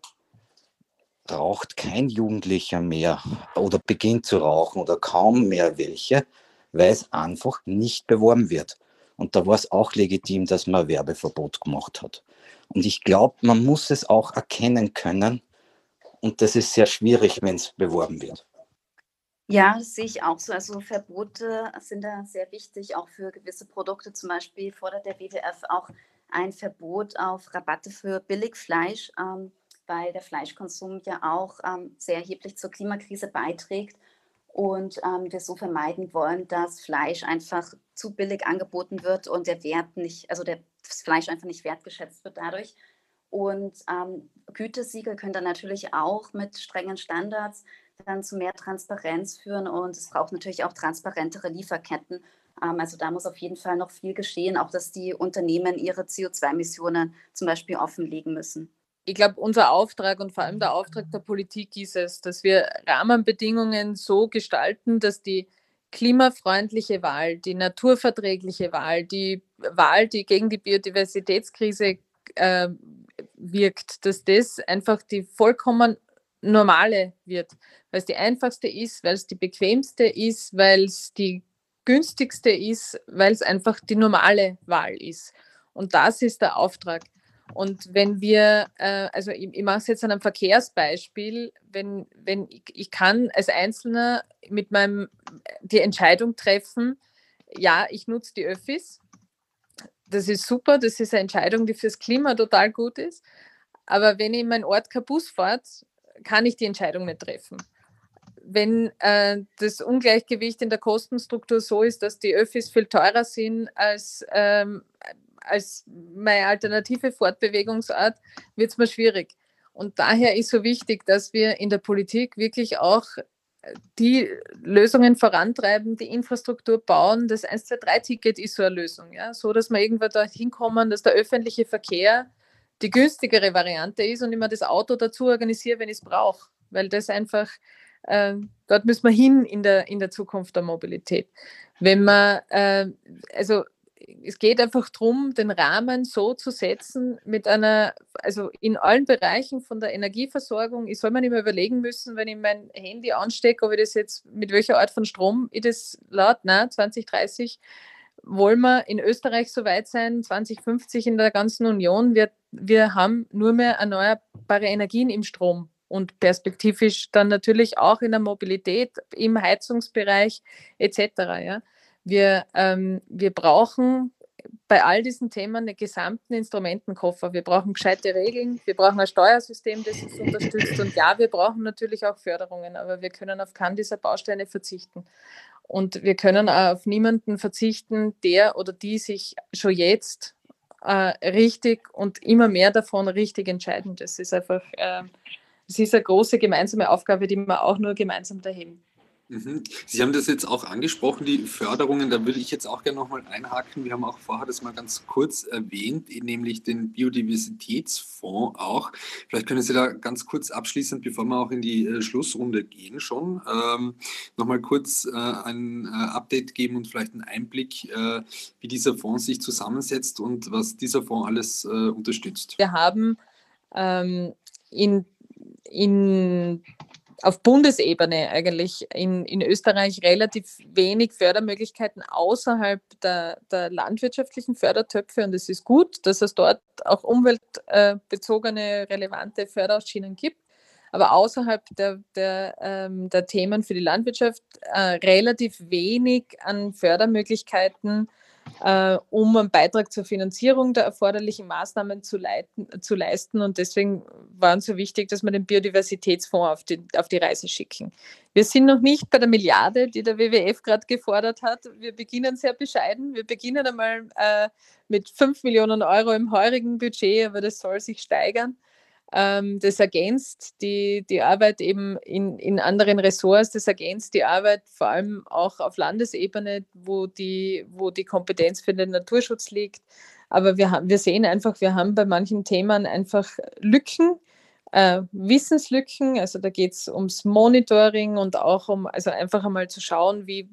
S5: raucht kein Jugendlicher mehr oder beginnt zu rauchen oder kaum mehr welche, weil es einfach nicht beworben wird. Und da war es auch legitim, dass man Werbeverbot gemacht hat. Und ich glaube, man muss es auch erkennen können. Und das ist sehr schwierig, wenn es beworben wird.
S4: Ja, das sehe ich auch so. Also Verbote sind da sehr wichtig, auch für gewisse Produkte. Zum Beispiel fordert der WWF auch ein Verbot auf Rabatte für Billigfleisch, ähm, weil der Fleischkonsum ja auch ähm, sehr erheblich zur Klimakrise beiträgt und ähm, wir so vermeiden wollen, dass Fleisch einfach zu billig angeboten wird und der Wert nicht, also der, das Fleisch einfach nicht wertgeschätzt wird dadurch. Und ähm, Gütesiegel können dann natürlich auch mit strengen Standards dann zu mehr Transparenz führen und es braucht natürlich auch transparentere Lieferketten. Ähm, also da muss auf jeden Fall noch viel geschehen, auch dass die Unternehmen ihre CO2-Emissionen zum Beispiel offenlegen müssen.
S3: Ich glaube, unser Auftrag und vor allem der Auftrag der Politik ist es, dass wir Rahmenbedingungen so gestalten, dass die klimafreundliche Wahl, die naturverträgliche Wahl, die Wahl, die gegen die Biodiversitätskrise äh, wirkt, dass das einfach die vollkommen normale wird, weil es die einfachste ist, weil es die bequemste ist, weil es die günstigste ist, weil es einfach die normale Wahl ist. Und das ist der Auftrag. Und wenn wir, äh, also ich, ich mache es jetzt an einem Verkehrsbeispiel, wenn, wenn ich, ich kann als Einzelner mit meinem die Entscheidung treffen, ja, ich nutze die Öffis. Das ist super, das ist eine Entscheidung, die fürs Klima total gut ist. Aber wenn ich in meinen Ort kein Bus fahrt, kann ich die Entscheidung nicht treffen. Wenn äh, das Ungleichgewicht in der Kostenstruktur so ist, dass die Öffis viel teurer sind als, ähm, als meine alternative Fortbewegungsart, wird es mir schwierig. Und daher ist so wichtig, dass wir in der Politik wirklich auch die Lösungen vorantreiben, die Infrastruktur bauen. Das 123-Ticket ist so eine Lösung, ja? so dass wir irgendwann dorthin kommen, dass der öffentliche Verkehr die günstigere Variante ist und immer das Auto dazu organisiere, wenn ich es brauche. Weil das einfach, äh, dort müssen wir hin in der, in der Zukunft der Mobilität. Wenn man, äh, also es geht einfach darum, den Rahmen so zu setzen mit einer, also in allen Bereichen von der Energieversorgung, ich soll mir nicht mehr überlegen müssen, wenn ich mein Handy anstecke, ob ich das jetzt mit welcher Art von Strom ich das laut, na, 2030 wollen wir in Österreich so weit sein, 2050 in der ganzen Union. Wir, wir haben nur mehr erneuerbare Energien im Strom und perspektivisch dann natürlich auch in der Mobilität, im Heizungsbereich etc. Ja. Wir, ähm, wir brauchen bei all diesen Themen den gesamten Instrumentenkoffer. Wir brauchen gescheite Regeln, wir brauchen ein Steuersystem, das uns unterstützt. Und ja, wir brauchen natürlich auch Förderungen, aber wir können auf keinen dieser Bausteine verzichten. Und wir können auf niemanden verzichten, der oder die sich schon jetzt äh, richtig und immer mehr davon richtig entscheiden. Das ist einfach, äh, das ist eine große gemeinsame Aufgabe, die wir auch nur gemeinsam dahin.
S1: Mhm. Sie haben das jetzt auch angesprochen, die Förderungen, da würde ich jetzt auch gerne nochmal einhaken. Wir haben auch vorher das mal ganz kurz erwähnt, nämlich den Biodiversitätsfonds auch. Vielleicht können Sie da ganz kurz abschließend, bevor wir auch in die äh, Schlussrunde gehen schon, ähm, nochmal kurz äh, ein äh, Update geben und vielleicht einen Einblick, wie dieser Fonds sich zusammensetzt und was dieser Fonds alles unterstützt.
S3: Wir haben ähm, in in auf Bundesebene eigentlich in, in Österreich relativ wenig Fördermöglichkeiten außerhalb der, der landwirtschaftlichen Fördertöpfe. Und es ist gut, dass es dort auch umweltbezogene, relevante Förderauschienen gibt. Aber außerhalb der, der, ähm, der Themen für die Landwirtschaft äh, relativ wenig an Fördermöglichkeiten äh, um einen Beitrag zur Finanzierung der erforderlichen Maßnahmen zu, leiten, zu leisten. Und deswegen war uns so wichtig, dass wir den Biodiversitätsfonds auf die, auf die Reise schicken. Wir sind noch nicht bei der Milliarde, die der WWF gerade gefordert hat. Wir beginnen sehr bescheiden. Wir beginnen einmal äh, mit 5 Millionen Euro im heurigen Budget, aber das soll sich steigern. Ähm, das ergänzt die, die Arbeit eben in, in anderen Ressorts, das ergänzt die Arbeit vor allem auch auf Landesebene, wo die, wo die Kompetenz für den Naturschutz liegt. Aber wir, wir sehen einfach, wir haben bei manchen Themen einfach Lücken, äh, Wissenslücken. Also da geht es ums Monitoring und auch um, also einfach einmal zu schauen, wie,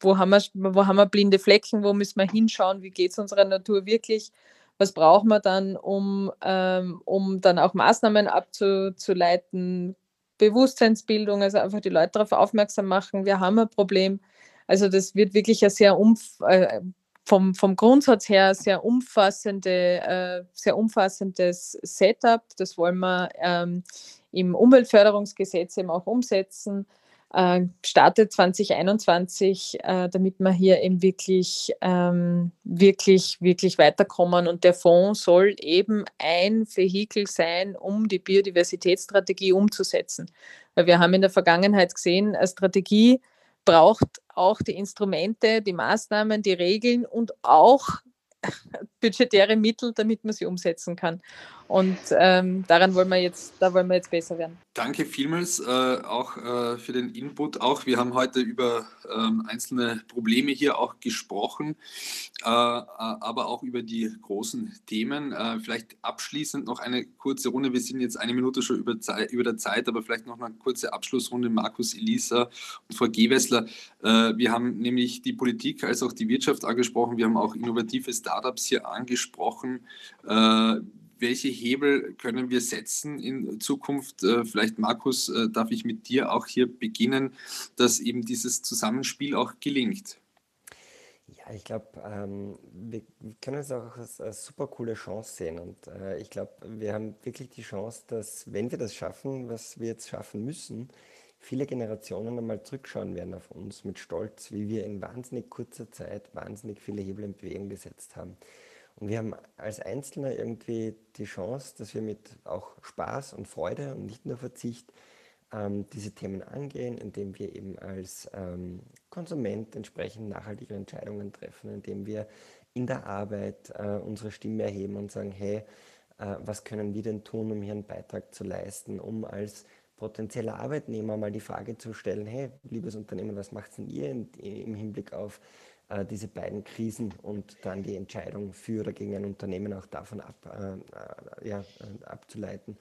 S3: wo haben, wir, wo haben wir blinde Flecken, wo müssen wir hinschauen, wie geht es unserer Natur wirklich was braucht man dann, um, ähm, um dann auch Maßnahmen abzuleiten, Bewusstseinsbildung, also einfach die Leute darauf aufmerksam machen, wir haben ein Problem. Also das wird wirklich ein sehr umf äh, vom, vom Grundsatz her sehr umfassende, äh, sehr umfassendes Setup. Das wollen wir ähm, im Umweltförderungsgesetz eben auch umsetzen. Äh, startet 2021, äh, damit wir hier eben wirklich, ähm, wirklich, wirklich weiterkommen. Und der Fonds soll eben ein Vehikel sein, um die Biodiversitätsstrategie umzusetzen. Weil wir haben in der Vergangenheit gesehen, eine Strategie braucht auch die Instrumente, die Maßnahmen, die Regeln und auch budgetäre Mittel, damit man sie umsetzen kann. Und ähm, daran wollen wir jetzt, da wollen wir jetzt besser werden.
S1: Danke vielmals äh, auch äh, für den Input. Auch wir haben heute über ähm, einzelne Probleme hier auch gesprochen, äh, äh aber auch über die großen Themen. Äh, vielleicht abschließend noch eine kurze Runde. Wir sind jetzt eine Minute schon über, Zeit, über der Zeit, aber vielleicht noch eine kurze Abschlussrunde. Markus, Elisa und Frau Gewessler. Äh, wir haben nämlich die Politik als auch die Wirtschaft angesprochen. Wir haben auch innovative Startups hier angesprochen welche Hebel können wir setzen in Zukunft? Äh, vielleicht, Markus, äh, darf ich mit dir auch hier beginnen, dass eben dieses Zusammenspiel auch gelingt?
S2: Ja, ich glaube, ähm, wir können es auch als, super coole Chance sehen. Und äh, ich glaube, wir haben wirklich die Chance, dass, wenn wir das schaffen, was wir jetzt schaffen müssen, viele Generationen einmal zurückschauen werden auf uns mit Stolz, wie wir in wahnsinnig kurzer Zeit wahnsinnig viele Hebel in Bewegung gesetzt haben. Und wir haben als Einzelner irgendwie die Chance, dass wir mit auch Spaß und Freude und nicht nur Verzicht ähm, diese Themen angehen, indem wir eben als ähm, Konsument entsprechend nachhaltige Entscheidungen treffen, indem wir in der Arbeit äh, unsere Stimme erheben und sagen, hey, äh, was können wir denn tun, um hier einen Beitrag zu leisten, um als potenzieller Arbeitnehmer mal die Frage zu stellen, hey, liebes Unternehmen, was macht denn ihr im Hinblick auf äh, diese beiden Krisen und dann die Entscheidung für oder gegen ein Unternehmen auch davon ab, äh, ja, äh, abzuleiten.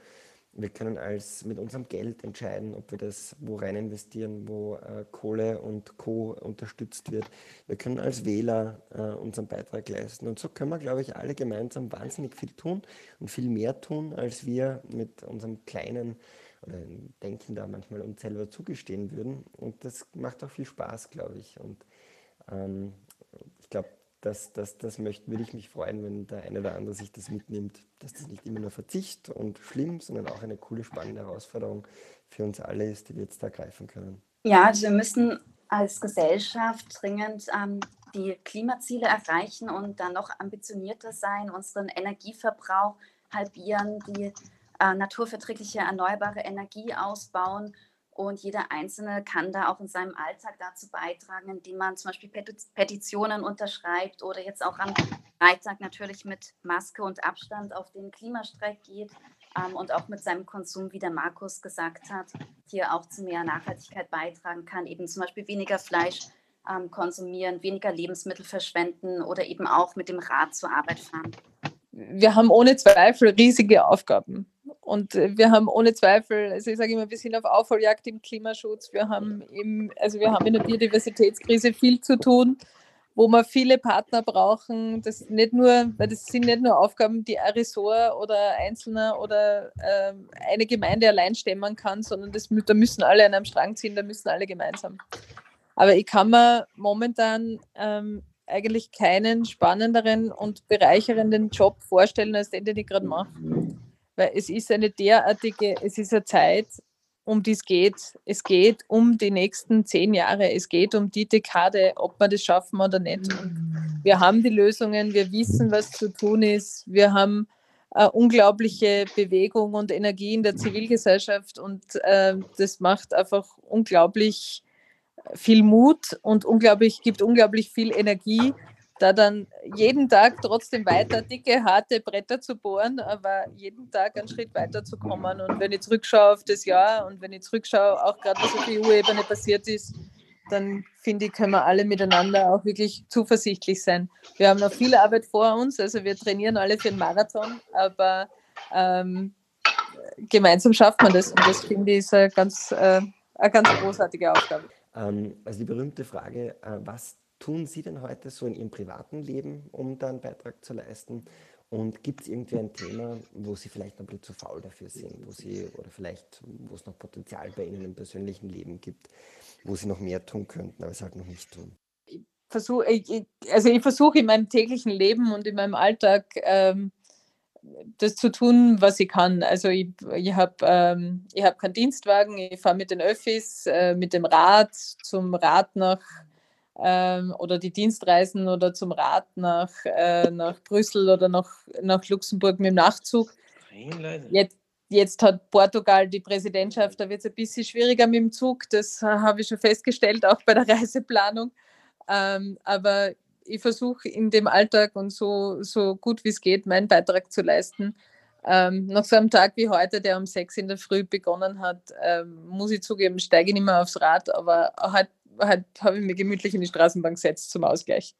S2: Wir können als mit unserem Geld entscheiden, ob wir das wo rein investieren, wo äh, Kohle und Co. unterstützt wird. Wir können als Wähler äh, unseren Beitrag leisten. Und so können wir, glaube ich, alle gemeinsam wahnsinnig viel tun und viel mehr tun, als wir mit unserem kleinen oder Denken da manchmal uns selber zugestehen würden. Und das macht auch viel Spaß, glaube ich. Und ähm, ich glaube, das, das, das möchte, würde ich mich freuen, wenn der eine oder andere sich das mitnimmt, dass das nicht immer nur Verzicht und schlimm, sondern auch eine coole, spannende Herausforderung für uns alle ist, die wir jetzt da greifen können.
S4: Ja, also wir müssen als Gesellschaft dringend ähm, die Klimaziele erreichen und dann noch ambitionierter sein, unseren Energieverbrauch halbieren, die äh, naturverträgliche erneuerbare Energie ausbauen und jeder Einzelne kann da auch in seinem Alltag dazu beitragen, indem man zum Beispiel Petitionen unterschreibt oder jetzt auch am Freitag natürlich mit Maske und Abstand auf den Klimastreik geht ähm, und auch mit seinem Konsum, wie der Markus gesagt hat, hier auch zu mehr Nachhaltigkeit beitragen kann, eben zum Beispiel weniger Fleisch ähm, konsumieren, weniger Lebensmittel verschwenden oder eben auch mit dem Rad zur Arbeit fahren.
S3: Wir haben ohne Zweifel riesige Aufgaben. Und äh, wir haben ohne Zweifel, also ich sage immer, wir sind auf Aufholjagd im Klimaschutz. Wir haben im, also wir haben in der Biodiversitätskrise viel zu tun, wo wir viele Partner brauchen. Das nicht nur, weil das sind nicht nur Aufgaben, die ein Ressort oder Einzelner oder äh, eine Gemeinde allein stemmen kann, sondern das, da müssen alle an einem Strang ziehen, da müssen alle gemeinsam. Aber ich kann mir momentan ähm, eigentlich keinen spannenderen und bereichernden Job vorstellen, als den, den ich gerade mache weil es ist eine derartige, es ist eine Zeit, um die es geht. Es geht um die nächsten zehn Jahre, es geht um die Dekade, ob wir das schaffen oder nicht. Und wir haben die Lösungen, wir wissen, was zu tun ist, wir haben eine unglaubliche Bewegung und Energie in der Zivilgesellschaft und äh, das macht einfach unglaublich viel Mut und unglaublich, gibt unglaublich viel Energie da dann jeden Tag trotzdem weiter dicke, harte Bretter zu bohren, aber jeden Tag einen Schritt weiter zu kommen. Und wenn ich zurückschaue auf das Jahr und wenn ich zurückschaue, auch gerade was auf EU-Ebene passiert ist, dann finde ich, können wir alle miteinander auch wirklich zuversichtlich sein. Wir haben noch viel Arbeit vor uns, also wir trainieren alle für den Marathon, aber ähm, gemeinsam schafft man das und das finde ich ist eine ganz, äh, eine ganz großartige Aufgabe.
S2: Ähm, also die berühmte Frage, äh, was tun Sie denn heute so in Ihrem privaten Leben, um da einen Beitrag zu leisten? Und gibt es irgendwie ein Thema, wo Sie vielleicht ein bisschen zu faul dafür sind, wo Sie oder vielleicht, wo es noch Potenzial bei Ihnen im persönlichen Leben gibt, wo Sie noch mehr tun könnten, aber es halt noch nicht tun?
S3: Ich versuche, ich, also ich versuche in meinem täglichen Leben und in meinem Alltag ähm, das zu tun, was ich kann. Also ich, ich habe ähm, hab keinen Dienstwagen, ich fahre mit den Öffis, äh, mit dem Rad zum Rad nach ähm, oder die Dienstreisen oder zum Rad nach, äh, nach Brüssel oder nach, nach Luxemburg mit dem Nachtzug. Jetzt, jetzt hat Portugal die Präsidentschaft, da wird es ein bisschen schwieriger mit dem Zug, das habe ich schon festgestellt, auch bei der Reiseplanung. Ähm, aber ich versuche in dem Alltag und so, so gut wie es geht, meinen Beitrag zu leisten. Ähm, nach so einem Tag wie heute, der um sechs in der Früh begonnen hat, ähm, muss ich zugeben, steige ich nicht mehr aufs Rad, aber heute, heute habe ich mich gemütlich in die Straßenbank gesetzt zum Ausgleich.